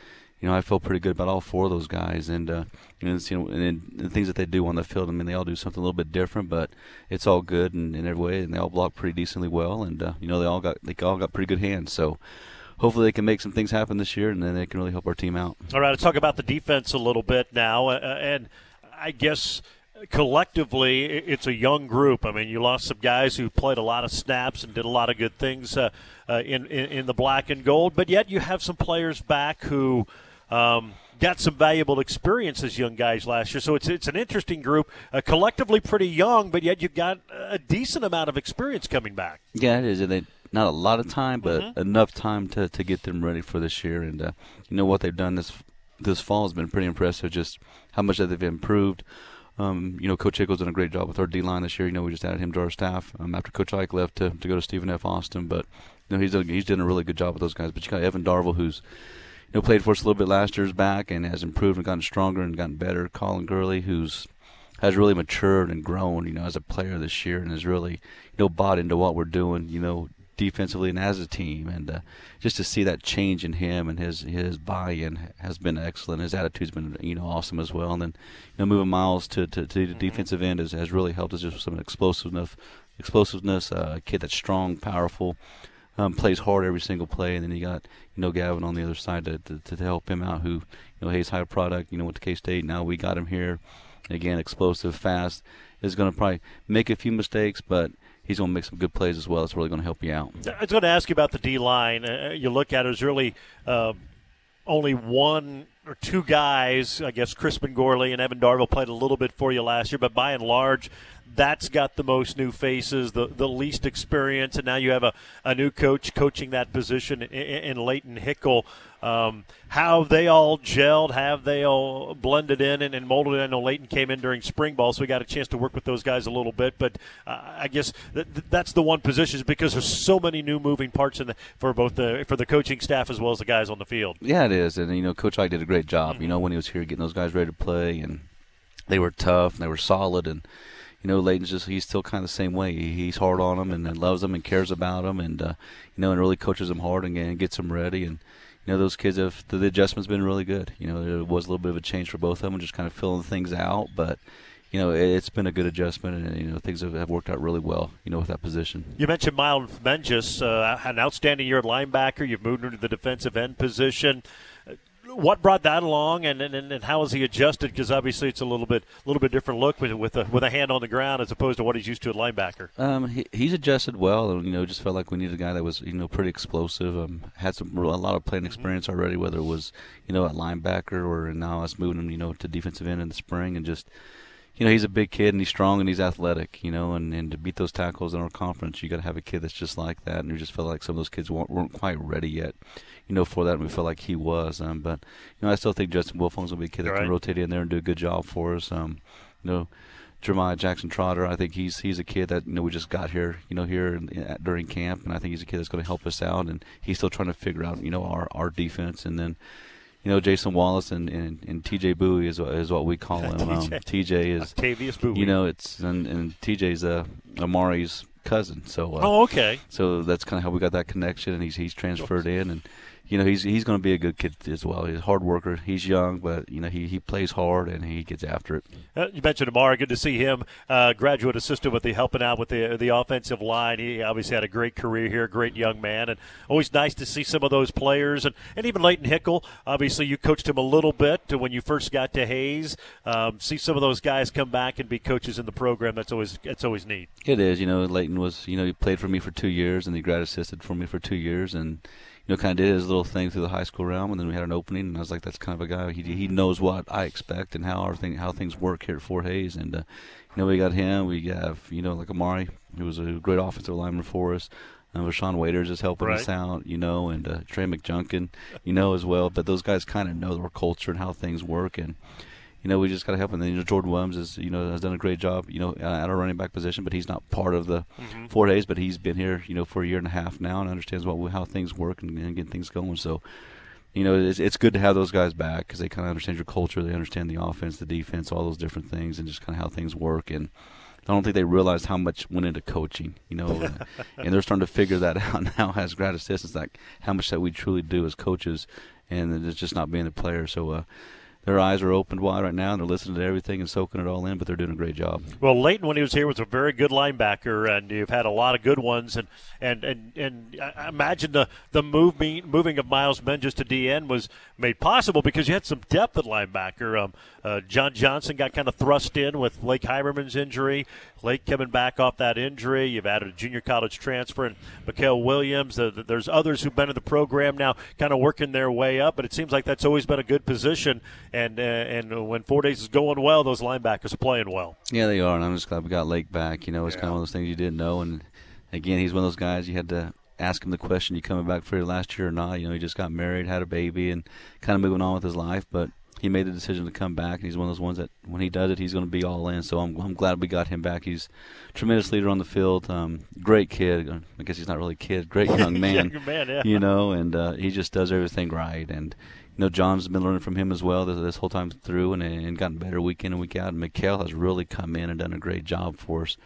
You know, I feel pretty good about all four of those guys, and uh, know, you know, and, and the things that they do on the field. I mean, they all do something a little bit different, but it's all good in, in every way, and they all block pretty decently well, and uh, you know, they all got they all got pretty good hands. So, hopefully, they can make some things happen this year, and then they can really help our team out. All right, let's talk about the defense a little bit now, uh, and I guess collectively it's a young group. I mean, you lost some guys who played a lot of snaps and did a lot of good things uh, uh, in, in in the black and gold, but yet you have some players back who. Um, Got some valuable experience as young guys last year, so it's it's an interesting group. Uh, collectively pretty young, but yet you've got a decent amount of experience coming back. Yeah, it is. And they not a lot of time, but Mm-hmm. enough time to, to get them ready for this year. And uh, you know what they've done this this fall has been pretty impressive. Just how much that they've improved. Um, you know, Coach Hickle's done a great job with our D line this year. You know, we just added him to our staff um, after Coach Ike left to, to go to Stephen F. Austin. But you know, he's done, he's done a really good job with those guys. But you got Evan Darville, who's you know played for us a little bit last year's back and has improved and gotten stronger and gotten better. Colin Gurley, who's has really matured and grown, you know, as a player this year, and has really, you know, bought into what we're doing, you know, defensively and as a team, and uh, just to see that change in him and his his buy-in has been excellent. His attitude's been, you know, awesome as well. And then, you know, moving Miles to to, to the defensive end has, has really helped us just with some explosiveness, explosiveness. Uh, a kid that's strong, powerful. Um, plays hard every single play, and then you got you know Gavin on the other side to, to, to help him out. Who you know Hays high product, you know went to K State. Now we got him here. Again, explosive, fast. Is going to probably make a few mistakes, but he's going to make some good plays as well. It's really going to help you out. I was going to ask you about the D line. Uh, you look at it, there's really uh, only one or two guys. I guess Crispin Gorley and Evan Darville played a little bit for you last year, but by and large, that's got the most new faces, the the least experience, and now you have a, a new coach coaching that position in, in Leighton Hickle. Um, how have they all gelled? Have they all blended in and, and molded in? I know Leighton came in during spring ball, so we got a chance to work with those guys a little bit. But uh, I guess th- th- that's the one position is because there's so many new moving parts in the, for both the for the coaching staff as well as the guys on the field. Yeah, it is, and you know, Coach Ike did a great job. You know, when he was here, getting those guys ready to play, and they were tough and they were solid, and you know, Leighton's just he's still kind of the same way. He's hard on them and, and loves them and cares about them, and uh, you know, and really coaches them hard and, and gets them ready. And you know, those kids have the, adjustment's been really good. You know, there was a little bit of a change for both of them, and just kind of filling things out, but. You know, it, it's been a good adjustment, and you know things have, have worked out really well. You know, with that position. You mentioned Miles Menges, uh, an outstanding year at linebacker. You've moved into the defensive end position. What brought that along, and and, and how has he adjusted? Because obviously it's a little bit a little bit different look with with a, with a hand on the ground as opposed to what he's used to at linebacker. Um, he, he's adjusted well, and you know, just felt like we needed a guy that was you know pretty explosive. Um, had some a lot of playing experience already, whether it was you know at linebacker or now us moving him you know to defensive end in the spring, and just you know he's a big kid and he's strong and he's athletic, you know, and, and to beat those tackles in our conference, you got to have a kid that's just like that, and we just felt like some of those kids weren't, weren't quite ready yet, you know, for that, and we felt like he was. Um, but you know, I still think Justin Wilfong's gonna be a kid that Right. can rotate in there and do a good job for us. Um, you know. Jeremiah Jackson Trotter. I think he's he's a kid that you know we just got here, you know, here in, in, during camp, and I think he's a kid that's going to help us out. And he's still trying to figure out, you know, our our defense. And then, you know, Jason Wallace and and, and TJ Bowie is is what we call him. Um, TJ. TJ is Octavius Bowie. You know, it's and, and TJ's uh, Amari's cousin. So uh, Oh, okay. So that's kind of how we got that connection, and he's he's transferred in, and you know he's he's going to be a good kid as well. He's a hard worker. He's young, but you know he he plays hard and he gets after it. Uh, you mentioned Amari. Good to see him. Uh, graduate assistant with the helping out with the the offensive line. He obviously had a great career here. Great young man, and always nice to see some of those players. And, and even Leighton Hickle. Obviously, you coached him a little bit when you first got to Hays. Um, see some of those guys come back and be coaches in the program. That's always that's always neat. It is. You know, Leighton was, you know, he played for me for two years and he grad assisted for me for two years and, you know, kind of did his little thing through the high school realm. And then we had an opening and I was like, that's kind of a guy. He, he knows what I expect and how our thing, how things work here at Fort Hays. And, uh, you know, we got him. We have, you know, like Amari, who was a great offensive lineman for us. Uh, Rashawn Waiters is helping us out, you know, and uh, Trey McJunkin, you know, as well. But those guys kind of know our culture and how things work, and you know, we just got to help them. And, you know, Jordan Williams is, you know, has done a great job, you know, at our running back position, but he's not part of the Mhm. four days. But he's been here, you know, for a year and a half now, and understands what how things work and, and getting things going. So, you know, it's, it's good to have those guys back because they kind of understand your culture, they understand the offense, the defense, all those different things, and just kind of how things work. And I don't think they realized how much went into coaching, you know, and, and they're starting to figure that out now as grad assistants, like how much that we truly do as coaches, and it's just not being a player. So. uh their eyes are opened wide right now, and they're listening to everything and soaking it all in. But they're doing a great job. Well, Leighton, when he was here, was a very good linebacker, and you've had a lot of good ones. And and and, and I imagine the the moving moving of Miles Menges to DN was made possible because you had some depth at linebacker. Um, uh, John Johnson got kind of thrust in with Lake Heimerman's injury. Lake coming back off that injury. You've added a junior college transfer and Mikael Williams. Uh, there's others who've been in the program now, kind of working their way up. But it seems like that's always been a good position. And uh, and when Fort Hays is going well, those linebackers are playing well. Yeah, they are, and I'm just glad we got Lake back. You know, it's kind of one of those things you didn't know, and again, he's one of those guys you had to ask him the question: "You coming back for your last year or not?" You know, he just got married, had a baby, and kind of moving on with his life, but. He made the decision to come back, and he's one of those ones that when he does it, he's going to be all in. So I'm, I'm glad we got him back. He's a tremendous leader on the field. Um, great kid. I guess he's not really a kid. Great young man. Young man, yeah. You know, and uh, he just does everything right. And know, John's been learning from him as well this, this whole time through, and, and gotten better week in and week out. And Mikhail has really come in and done a great job for us.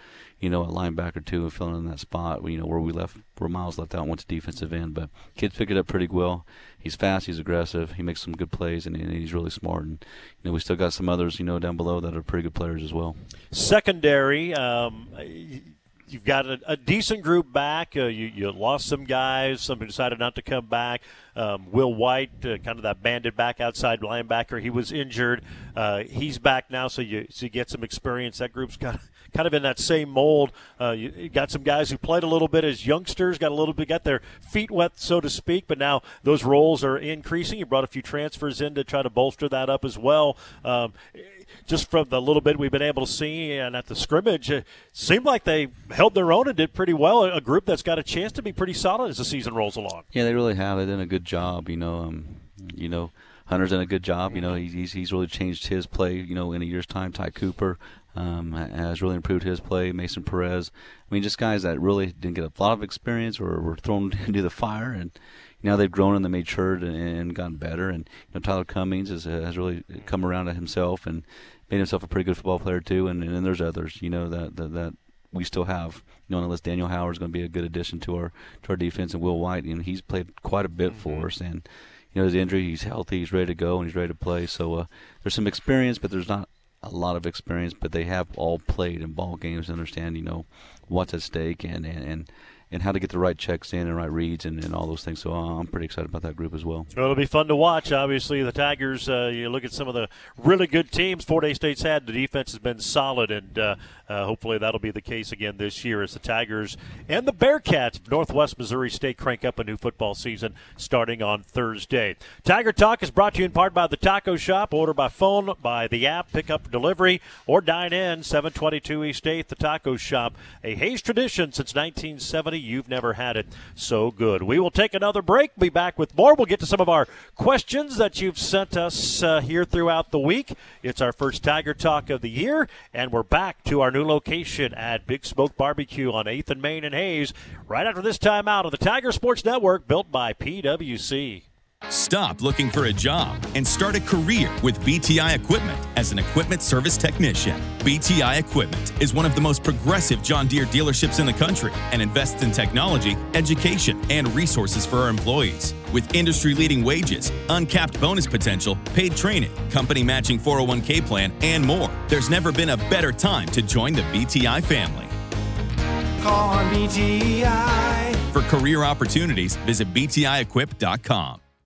You know, at linebacker too, and filling in that spot. You know, where we left, where Miles left out, went to defensive end. But kid's pick it up pretty well. He's fast. He's aggressive. He makes some good plays, and, and he's really smart. And you know, we still got some others, you know, down below that are pretty good players as well. secondary. Um, you've got a, a decent group back. Uh, you, you lost some guys. Some decided not to come back. Um, Will White, uh, kind of that banded back outside linebacker, he was injured. Uh, he's back now, so you so you get some experience. That group's got kind of in that same mold. Uh, you, you got some guys who played a little bit as youngsters, got a little bit, got their feet wet, so to speak. But now those roles are increasing. You brought a few transfers in to try to bolster that up as well. Um, just from the little bit we've been able to see and at the scrimmage, it seemed like they held their own and did pretty well. A group that's got a chance to be pretty solid as the season rolls along. Yeah, they really have. They've done a good job. You know, um, you know, Hunter's done a good job. You know, he's he's, he's really changed his play. You know, in a year's time, Ty Cooper um, has really improved his play. Mason Perez. I mean, just guys that really didn't get a lot of experience or were thrown into the fire, and know they've grown and they matured and, and gotten better. And you know, Tyler Cummings has, has really come around to himself and made himself a pretty good football player too. And, and then there's others, you know, that that, that we still have. You know, list, Daniel Howard's going to be a good addition to our to our defense, and Will White, you know, he's played quite a bit for us, and you know his injury, he's healthy, he's ready to go, and he's ready to play. So uh, there's some experience, but there's not a lot of experience. But they have all played in ball games, and understand you know what's at stake, and and. and and how to get the right checks in and right reads and, and all those things. So uh, I'm pretty excited about that group as well. Well, it'll be fun to watch. Obviously, the Tigers. Uh, you look at some of the really good teams Fort Hays State's had. The defense has been solid, and uh, uh, hopefully that'll be the case again this year as the Tigers and the Bearcats of Northwest Missouri State crank up a new football season starting on Thursday. Tiger Talk is brought to you in part by the Taco Shop. Order by phone, by the app, pick up delivery, or dine in. 722 East 8th, the Taco Shop, a Hays tradition since 1970. You've never had it so good. We will take another break. Be back with more. We'll get to some of our questions that you've sent us uh, here throughout the week. It's our first Tiger Talk of the year, and we're back to our new location at Big Smoke Barbecue on 8th and Main and Hays right after this time out of the Tiger Sports Network built by PWC. Stop looking for a job and start a career with BTI Equipment as an equipment service technician. BTI Equipment is one of the most progressive John Deere dealerships in the country and invests in technology, education, and resources for our employees. With industry leading wages, uncapped bonus potential, paid training, company matching 401k plan, and more, there's never been a better time to join the BTI family. Call BTI. For career opportunities, visit BTIEquip.com.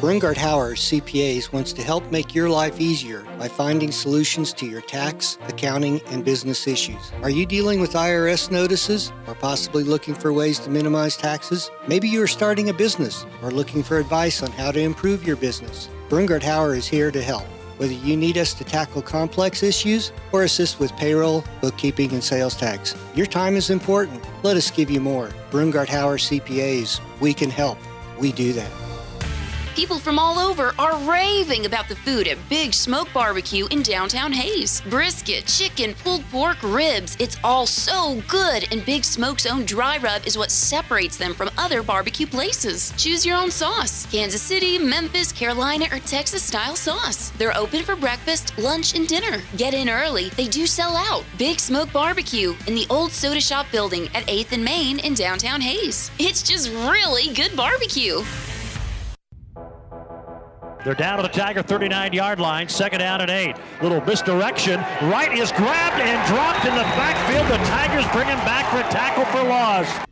Brungard Hauer CPAs wants to help make your life easier by finding solutions to your tax, accounting, and business issues. Are you dealing with IRS notices or possibly looking for ways to minimize taxes? Maybe you are starting a business or looking for advice on how to improve your business. Brungard Hauer is here to help. Whether you need us to tackle complex issues or assist with payroll, bookkeeping, and sales tax, your time is important. Let us give you more. Brungard Hauer CPAs, we can help. We do that. People from all over are raving about the food at Big Smoke Barbecue in downtown Hays. Brisket, chicken, pulled pork, ribs, it's all so good, and Big Smoke's own dry rub is what separates them from other barbecue places. Choose your own sauce Kansas City, Memphis, Carolina, or Texas style sauce. They're open for breakfast, lunch, and dinner. Get in early, they do sell out. Big Smoke Barbecue in the old soda shop building at 8th and Main in downtown Hayes. It's just really good barbecue. They're down to the Tiger 39 yard line, second down and eight. Little misdirection. Right is grabbed and dropped in the backfield. The Tigers bring him back for a tackle for loss.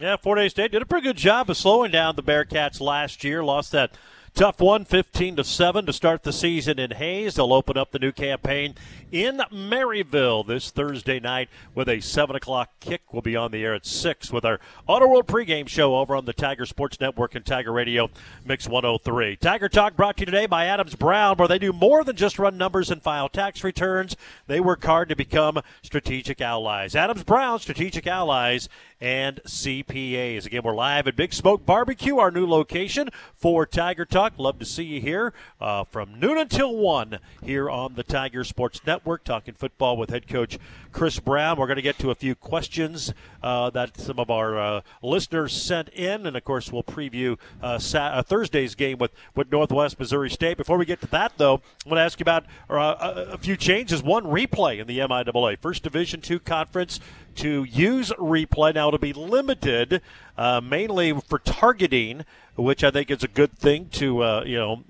Yeah, Fort Hays State did a pretty good job of slowing down the Bearcats last year. Lost that tough one, 15 to 7 to start the season in Hays. They'll open up the new campaign in Maryville this Thursday night with a 7 o'clock kick. We'll be on the air at 6 with our Auto World pregame show over on the Tiger Sports Network and Tiger Radio Mix 103. Tiger Talk brought to you today by Adams Brown, where they do more than just run numbers and file tax returns. They work hard to become strategic allies. Adams Brown, strategic allies and CPAs. Again, we're live at Big Smoke Barbecue, our new location for Tiger Talk. Love to see you here uh, from noon until 1 here on the Tiger Sports Network, talking football with head coach Chris Brown. We're going to get to a few questions uh, that some of our uh, listeners sent in, and of course, we'll preview uh, uh, Thursday's game with, with Northwest Missouri State. Before we get to that, though, I want to ask you about uh, a, a few changes. One replay in the MIAA, First Division Two Conference to use replay. Now it'll be limited uh, mainly for targeting, which I think is a good thing to uh, you know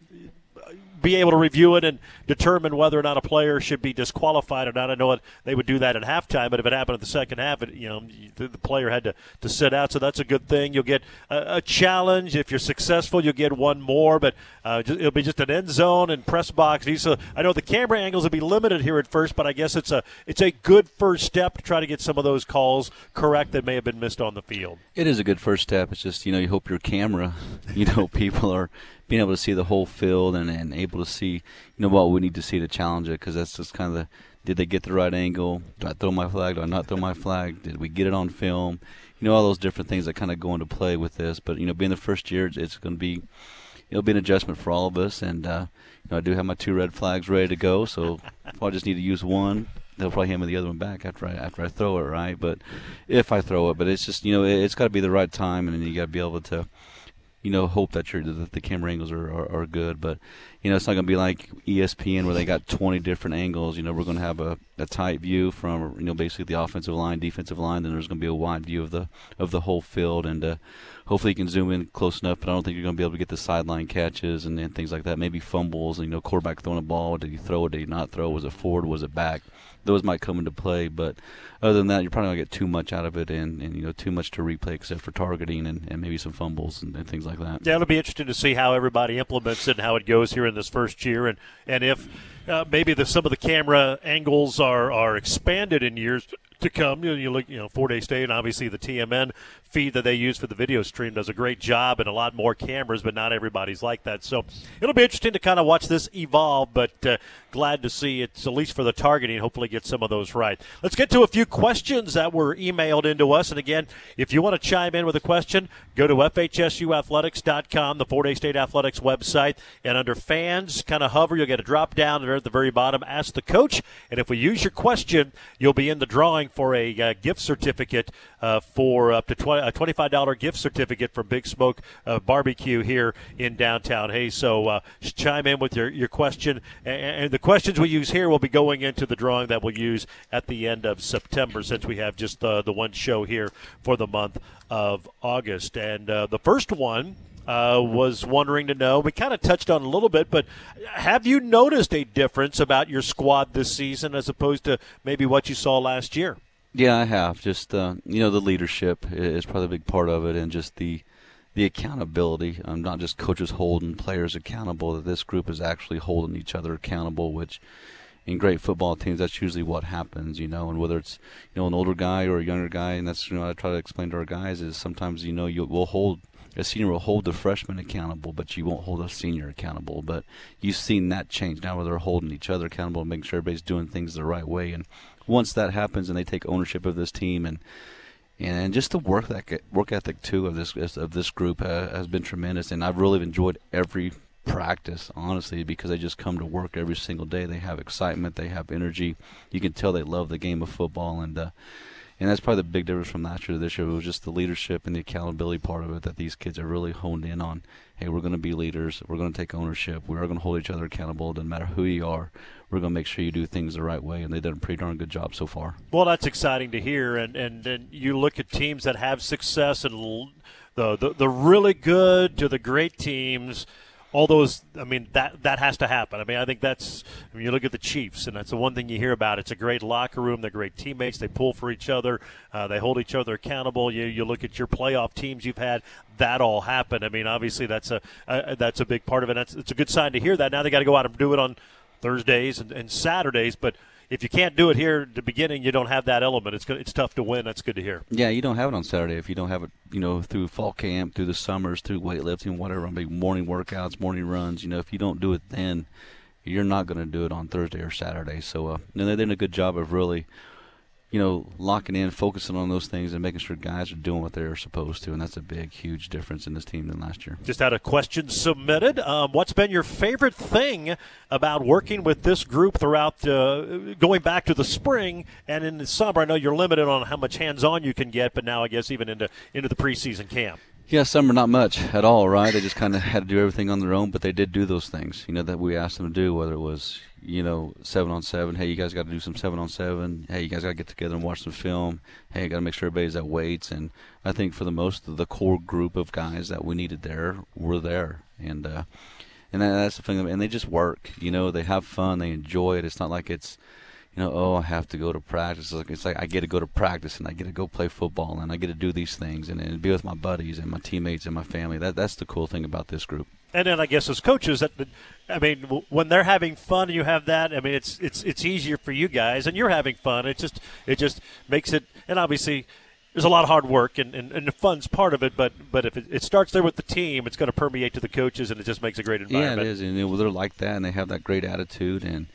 be able to review it and determine whether or not a player should be disqualified or not. I know it, they would do that at halftime, but if it happened at the second half, it, you know the, the player had to, to sit out, so that's a good thing. You'll get a, a challenge if you're successful. You'll get one more, but uh, just, it'll be just an end zone and press box. So I know the camera angles will be limited here at first, but I guess it's a it's a good first step to try to get some of those calls correct that may have been missed on the field. It is a good first step. It's just you know you hope your camera, you know, people are being able to see the whole field and, and able to see you know what we need to see to challenge it because that's just kind of the did they get the right angle? Do I throw my flag? Do I not throw my flag? Did we get it on film? You know all those different things that kind of go into play with this. But you know, being the first year, it's, it's going to be it'll be an adjustment for all of us. And uh, you know, I do have my two red flags ready to go, so I just need to use one, they'll probably hand me the other one back after I after I throw it, right? But if I throw it, but it's just you know it, it's got to be the right time, and you got to be able to you know hope that the camera angles are, are, are good. But you know it's not going to be like ESPN where they got 20 different angles. You know we're going to have a, a tight view from you know basically the offensive line, defensive line. Then there's going to be a wide view of the of the whole field, and uh, hopefully you can zoom in close enough. But I don't think you're going to be able to get the sideline catches and, and things like that. Maybe fumbles. And, you know quarterback throwing a ball. Did he throw it? Did he not throw? it? Was it forward? Was it back? Those might come into play, but other than that, you're probably gonna get too much out of it, and, and you know too much to replay except for targeting and, and maybe some fumbles and, and things like that. Yeah, it'll be interesting to see how everybody implements it and how it goes here in this first year, and and if uh, maybe the, some of the camera angles are are expanded in years to come. You, know, you look, you know, Fort Hays State, and obviously the TMN feed that they use for the video stream does a great job, and a lot more cameras, but not everybody's like that. So it'll be interesting to kind of watch this evolve, but uh, glad to see it's at least for the targeting. Hopefully, get some of those right. Let's get to a few questions that were emailed into us, and again, if you want to chime in with a question, go to FHSUathletics.com, the Fort Hays State Athletics website, and under fans, kind of hover, you'll get a drop down there at the very bottom. Ask the coach, and if we use your question, you'll be in the drawing for a uh, gift certificate uh, for up to 20, a $25 gift certificate for Big Smoke uh, Barbecue here in downtown Hays. So uh, chime in with your, your question. And, and the questions we use here will be going into the drawing that we'll use at the end of September since we have just the, the one show here for the month of August. And uh, the first one uh, was wondering to know. We kind of touched on a little bit, but have you noticed a difference about your squad this season as opposed to maybe what you saw last year? Yeah, I have. Just uh, you know, the leadership is probably a big part of it, and just the the accountability. Um, not just coaches holding players accountable. That this group is actually holding each other accountable, which in great football teams, that's usually what happens, you know. And whether it's you know an older guy or a younger guy, and that's you know I try to explain to our guys is sometimes you know you will hold a senior will hold the freshman accountable, but you won't hold a senior accountable. But you've seen that change now where they're holding each other accountable and making sure everybody's doing things the right way. And once that happens and they take ownership of this team and and just the work that work ethic too of this of this group uh, has been tremendous. And I've really enjoyed every practice honestly because they just come to work every single day. They have excitement, they have energy. You can tell they love the game of football and. Uh, and that's probably the big difference from last year to this year. It was just the leadership and the accountability part of it that these kids are really honed in on. Hey, we're going to be leaders. We're going to take ownership. We are going to hold each other accountable. It doesn't matter who you are. We're going to make sure you do things the right way, and they've done a pretty darn good job so far. Well, that's exciting to hear. And and, and you look at teams that have success and the, the the really good to the great teams all those. I mean, that that has to happen. I mean, I think that's. I mean, you look at the Chiefs, and that's the one thing you hear about. It's a great locker room. They're great teammates. They pull for each other. Uh, they hold each other accountable. You you look at your playoff teams you've had. That all happened. I mean, obviously that's a, that's a big part of it. That's it's a good sign to hear that. Now they got to go out and do it on Thursdays and, and Saturdays, but if you can't do it here at the beginning, you don't have that element. It's it's tough to win. That's good to hear. Yeah, you don't have it on Saturday if you don't have it. You know, through fall camp, through the summers, through weightlifting, whatever. Big morning workouts, morning runs. You know, if you don't do it then, you're not going to do it on Thursday or Saturday. So, uh, you know, they're doing a good job of really you know, locking in, focusing on those things, and making sure guys are doing what they're supposed to, and that's a big, huge difference in this team than last year. Just had a question submitted. Um, what's been your favorite thing about working with this group throughout, uh, going back to the spring and in the summer? I know you're limited on how much hands-on you can get, but now I guess even into into the preseason camp. Yeah, some are not much at all, right? They just kind of had to do everything on their own, but they did do those things, you know, that we asked them to do, whether it was, you know, seven on seven. Hey, you guys got to do some seven on seven. Hey, you guys got to get together and watch some film. Hey, you got to make sure everybody's at weights. And I think for the most of the core group of guys that we needed there were there, and uh, and that's the thing. And they just work. You know, they have fun. They enjoy it. It's not like it's you know, oh, I have to go to practice. It's like, it's like I get to go to practice and I get to go play football and I get to do these things and, and be with my buddies and my teammates and my family. That that's the cool thing about this group. And then I guess as coaches, that I mean, when they're having fun, and you have that. I mean, it's it's it's easier for you guys, and you're having fun. It just it just makes it. And obviously, there's a lot of hard work, and, and, and the fun's part of it. But but if it, it starts there with the team, it's going to permeate to the coaches, and it just makes a great environment. Yeah, it is, and they're like that, and they have that great attitude, and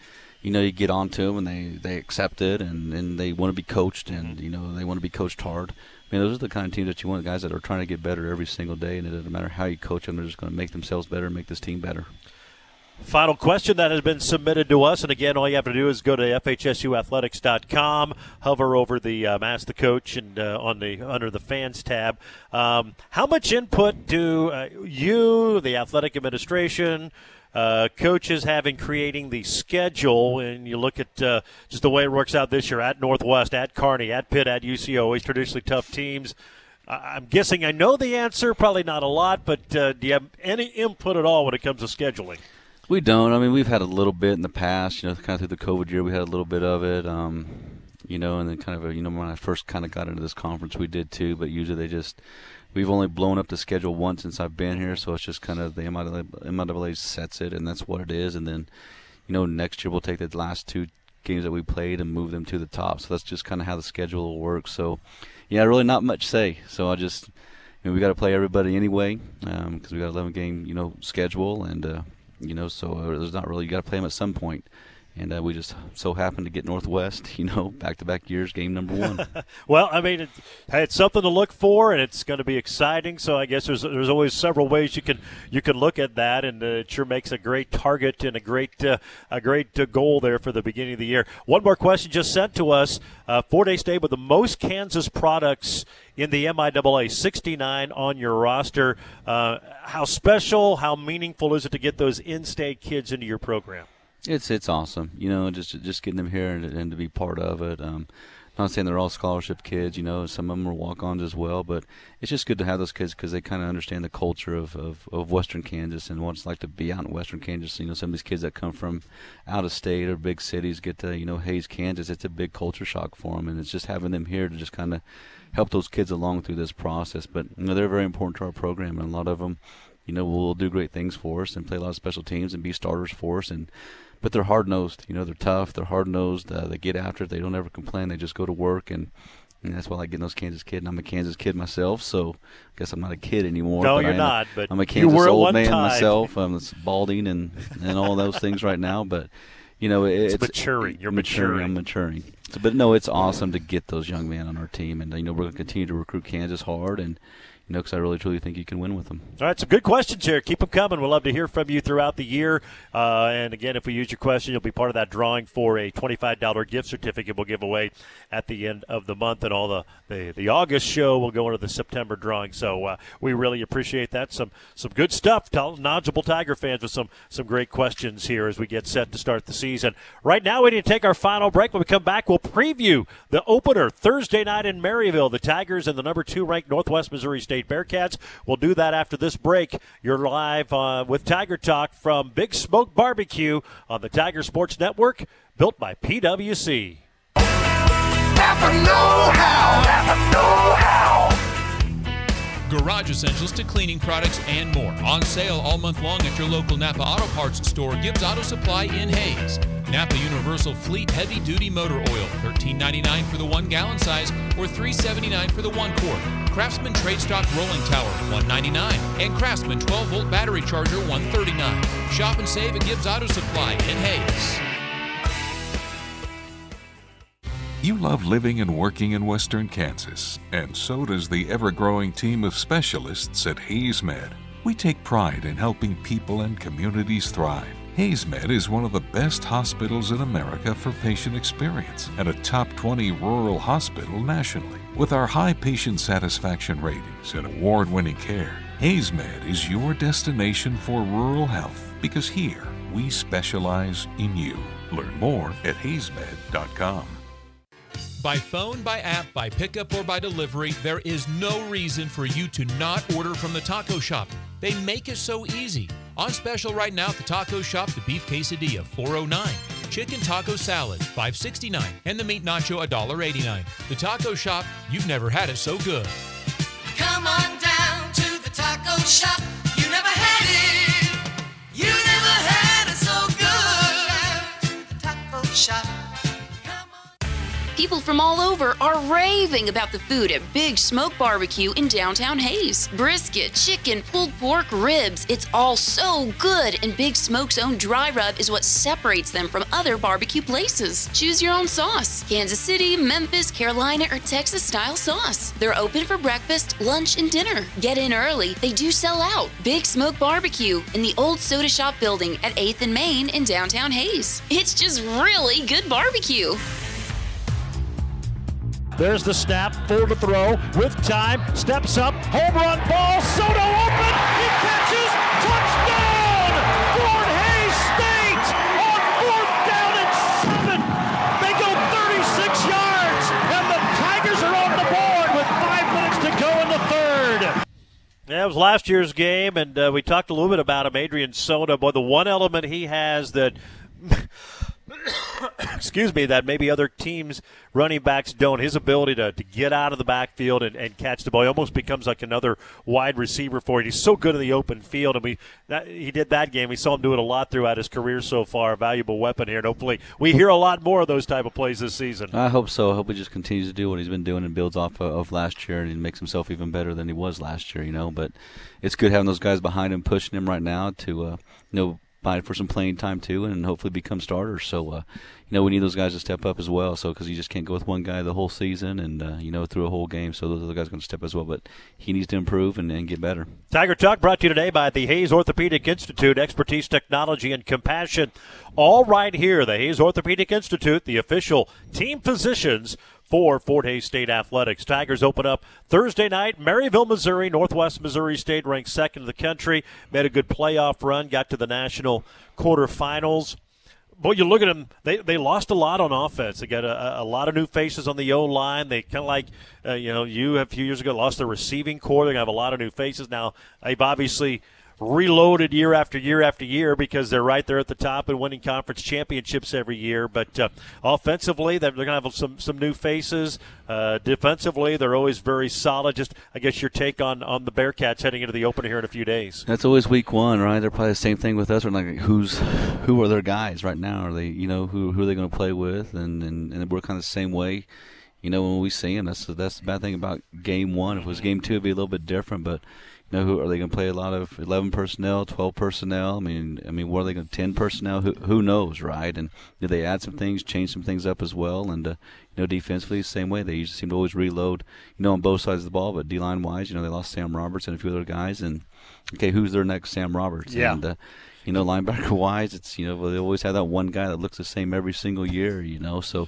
you know, you get on to them and they, they accept it and, and they want to be coached and, you know, they want to be coached hard. I mean, those are the kind of teams that you want, guys that are trying to get better every single day, and it doesn't matter how you coach them, they're just going to make themselves better and make this team better. Final question that has been submitted to us, and again, all you have to do is go to fhsuathletics.com, hover over the um, Ask the Coach, and uh, on the under the Fans tab. Um, how much input do uh, you, the athletic administration, uh, coaches having creating the schedule, and you look at uh, just the way it works out this year at Northwest, at Kearney, at Pitt, at UCO, always traditionally tough teams. I'm guessing I know the answer, probably not a lot, but uh, do you have any input at all when it comes to scheduling? We don't. I mean, we've had a little bit in the past. You know, kind of through the COVID year, we had a little bit of it. Um, you know, and then kind of a, you know when I first kind of got into this conference, we did too. But usually they just we've only blown up the schedule once since I've been here, so it's just kind of the MIAA sets it, and that's what it is. And then, you know, next year we'll take the last two games that we played and move them to the top. So that's just kind of how the schedule will work. So, yeah, really not much say. So I just, you know, we got to play everybody anyway because um, we got an 11 game, you know, schedule, and uh, you know, so uh, there's not really you got to play them at some point. And uh, we just so happened to get Northwest, you know, back to back years, game number one. well, I mean, it, it's something to look for, and it's going to be exciting. So I guess there's there's always several ways you can you can look at that, and uh, it sure makes a great target and a great uh, a great uh, goal there for the beginning of the year. One more question just sent to us: uh, Fort Hays State with the most Kansas products in the MIAA, 69 on your roster. Uh, how special, how meaningful is it to get those in-state kids into your program? It's it's awesome, you know, just just getting them here and, and to be part of it. Um, not saying they're all scholarship kids, you know, some of them are walk-ons as well, but it's just good to have those kids because they kind of understand the culture of, of, of Western Kansas and what it's like to be out in Western Kansas. You know, some of these kids that come from out of state or big cities get to, you know, Hays, Kansas. It's a big culture shock for them, and it's just having them here to just kind of help those kids along through this process. But, you know, they're very important to our program, and a lot of them, you know, will do great things for us and play a lot of special teams and be starters for us. And but they're hard nosed. You know, they're tough. They're hard nosed. Uh, they get after it. They don't ever complain. They just go to work, and, and that's why I like getting those Kansas kids. And I'm a Kansas kid myself, so I guess I'm not a kid anymore. No, but you're not. A, But I'm a Kansas old man time. myself. I'm balding and and all those things right now, but. You know, it, It's it's, maturing. You're maturing. I'm maturing. maturing. So, but no, it's awesome to get those young men on our team, and you know we're going to continue to recruit Kansas hard, and you because I really truly think you can win with them. All right, some good questions here. Keep them coming. We'd love to hear from you throughout the year. Uh, and again, if we use your question, you'll be part of that drawing for a $25 gift certificate we'll give away at the end of the month. And all the, the, the August show will go into the September drawing. So uh, we really appreciate that. Some some good stuff. Tell knowledgeable Tiger fans with some, some great questions here as we get set to start the season. Right now, we need to take our final break. When we come back, we'll preview the opener Thursday night in Maryville. The Tigers and the number two ranked Northwest Missouri State Bearcats. We'll do that after this break. You're live uh, with Tiger Talk from Big Smoke Barbecue on the Tiger Sports Network, built by PWC. Garage essentials to cleaning products and more. On sale all month long at your local Napa Auto Parts store, Gibbs Auto Supply in Hays. Napa Universal Fleet Heavy Duty Motor Oil, $13.99 for the one gallon size or $3.79 for the one quart. Craftsman Trade Stock Rolling Tower, 199. And Craftsman 12 volt battery charger, 139. Shop and save at Gibbs Auto Supply in Hays. You love living and working in Western Kansas, and so does the ever growing team of specialists at HaysMed. We take pride in helping people and communities thrive. HaysMed is one of the best hospitals in America for patient experience and a top 20 rural hospital nationally. With our high patient satisfaction ratings and award winning care, HaysMed is your destination for rural health because here we specialize in you. Learn more at haysmed.com. By phone, by app, by pickup, or by delivery, there is no reason for you to not order from the taco shop. They make it so easy. On special right now at the taco shop, the beef quesadilla, 409 chicken taco salad, 569 and the meat nacho, $1.89. The taco shop, you've never had it so good. Come on down to the taco shop. People from all over are raving about the food at Big Smoke Barbecue in downtown Hays. Brisket, chicken, pulled pork, ribs, it's all so good, and Big Smoke's own dry rub is what separates them from other barbecue places. Choose your own sauce Kansas City, Memphis, Carolina, or Texas style sauce. They're open for breakfast, lunch, and dinner. Get in early, they do sell out. Big Smoke Barbecue in the old soda shop building at 8th and Main in downtown Hayes. It's just really good barbecue. There's the snap, full to throw, with time, steps up, home run ball, Soto open, he catches, touchdown! Fort Hays State on fourth down and seven. They go 36 yards, and the Tigers are on the board with five minutes to go in the third. Yeah, it was last year's game, and uh, we talked a little bit about him, Adrian Soto. Boy, the one element he has that excuse me, that maybe other teams' running backs don't. His ability to, to get out of the backfield and, and catch the ball he almost becomes like another wide receiver for it. He's so good in the open field, and we he did that game. We saw him do it a lot throughout his career so far. A valuable weapon here, and hopefully we hear a lot more of those type of plays this season. I hope so. I hope he just continues to do what he's been doing and builds off of, of last year and he makes himself even better than he was last year. You know, but it's good having those guys behind him pushing him right now to uh, you know fight for some playing time too, and hopefully become starters. So, uh, you know, we need those guys to step up as well. So, because you just can't go with one guy the whole season and uh, you know through a whole game. So those other guys are going to step as well, but he needs to improve and, and get better. Tiger Talk brought to you today by the Hays Orthopedic Institute, expertise, technology, and compassion. All right here, the Hays Orthopedic Institute, the official team physicians for Fort Hays State Athletics. Tigers open up Thursday night, Maryville, Missouri. Northwest Missouri State ranked second in the country. Made a good playoff run, got to the national quarterfinals. Boy, you look at them, they, they lost a lot on offense. They got a, a lot of new faces on the O line. They kind of like, uh, you know, you a few years ago lost their receiving core. They're to have a lot of new faces. Now, they've obviously reloaded year after year after year because they're right there at the top and winning conference championships every year. But uh, offensively, they're, going to have some some new faces. Uh, defensively, they're always very solid. Just I guess your take on on the Bearcats heading into the opener here in a few days. That's always week one, right? They're probably the same thing with us. We're like, who's who are their guys right now? Are they, you know, who who are they going to play with? And, and and we're kind of the same way. You know, when we see them, that's that's the bad thing about game one. If it was game two, it'd be a little bit different, but know, who are they going to play a lot of 11 personnel, 12 personnel? I mean, I mean, what are they going to 10 personnel? Who, who knows, right? And did they add some things, change some things up as well? And uh, you know, defensively, same way they usually seem to always reload, you know, on both sides of the ball. But D line wise, you know, they lost Sam Roberts and a few other guys. And okay, who's their next Sam Roberts? Yeah. And, uh, you know, linebacker wise, it's you know they always have that one guy that looks the same every single year. You know, so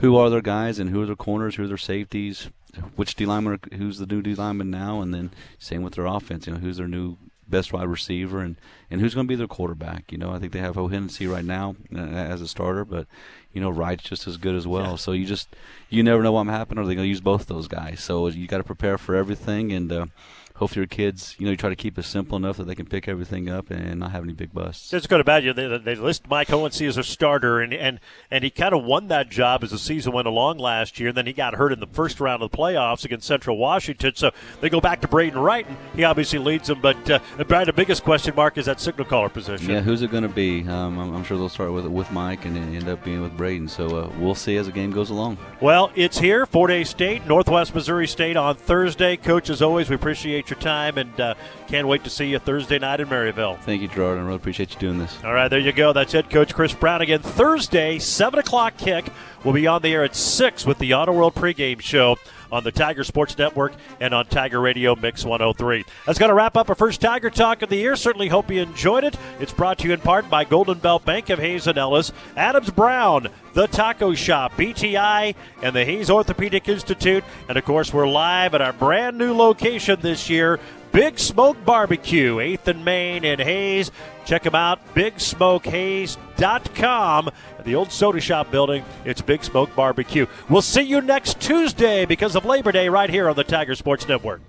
who are their guys and who are their corners, who are their safeties, which D lineman, who's the new D lineman now, and then same with their offense. You know, who's their new best wide receiver, and and who's going to be their quarterback. You know, I think they have Hohensee right now uh, as a starter, but you know, Wright's just as good as well. Yeah. So you just you never know what might happen. Are they going to use both those guys? So you got to prepare for everything and. Uh, hopefully your kids, you know, you try to keep it simple enough that they can pick everything up and not have any big busts. It's good about you. They, they list Mike Hohensee as a starter, and and and he kind of won that job as the season went along last year. And then he got hurt in the first round of the playoffs against Central Washington. So they go back to Braden Wright, and he obviously leads them. But uh, Brian, the biggest question mark is that signal caller position. Yeah, who's it going to be? Um, I'm, I'm, sure they'll start with with Mike and end up being with Braden. So uh, we'll see as the game goes along. Well, it's here, Fort Hays State, Northwest Missouri State on Thursday. Coach, as always, we appreciate your time and. Uh, can't wait to see you Thursday night in Maryville. Thank you, Gerard. I really appreciate you doing this. All right, there you go. That's it, Coach Chris Brown again. Thursday, 7 o'clock kick. We'll be on the air at 6 with the Auto World pregame show on the Tiger Sports Network and on Tiger Radio Mix 103. That's going to wrap up our first Tiger Talk of the year. Certainly hope you enjoyed it. It's brought to you in part by Golden Belt Bank of Hays and Ellis, Adams Brown, The Taco Shop, BTI, and the Hays Orthopedic Institute. And of course, we're live at our brand new location this year, Big Smoke Barbecue, 8th and Main in Hays. Check them out, bigsmokehays.com. At the old soda shop building, it's Big Smoke Barbecue. We'll see you next Tuesday because of Labor Day right here on the Tiger Sports Network.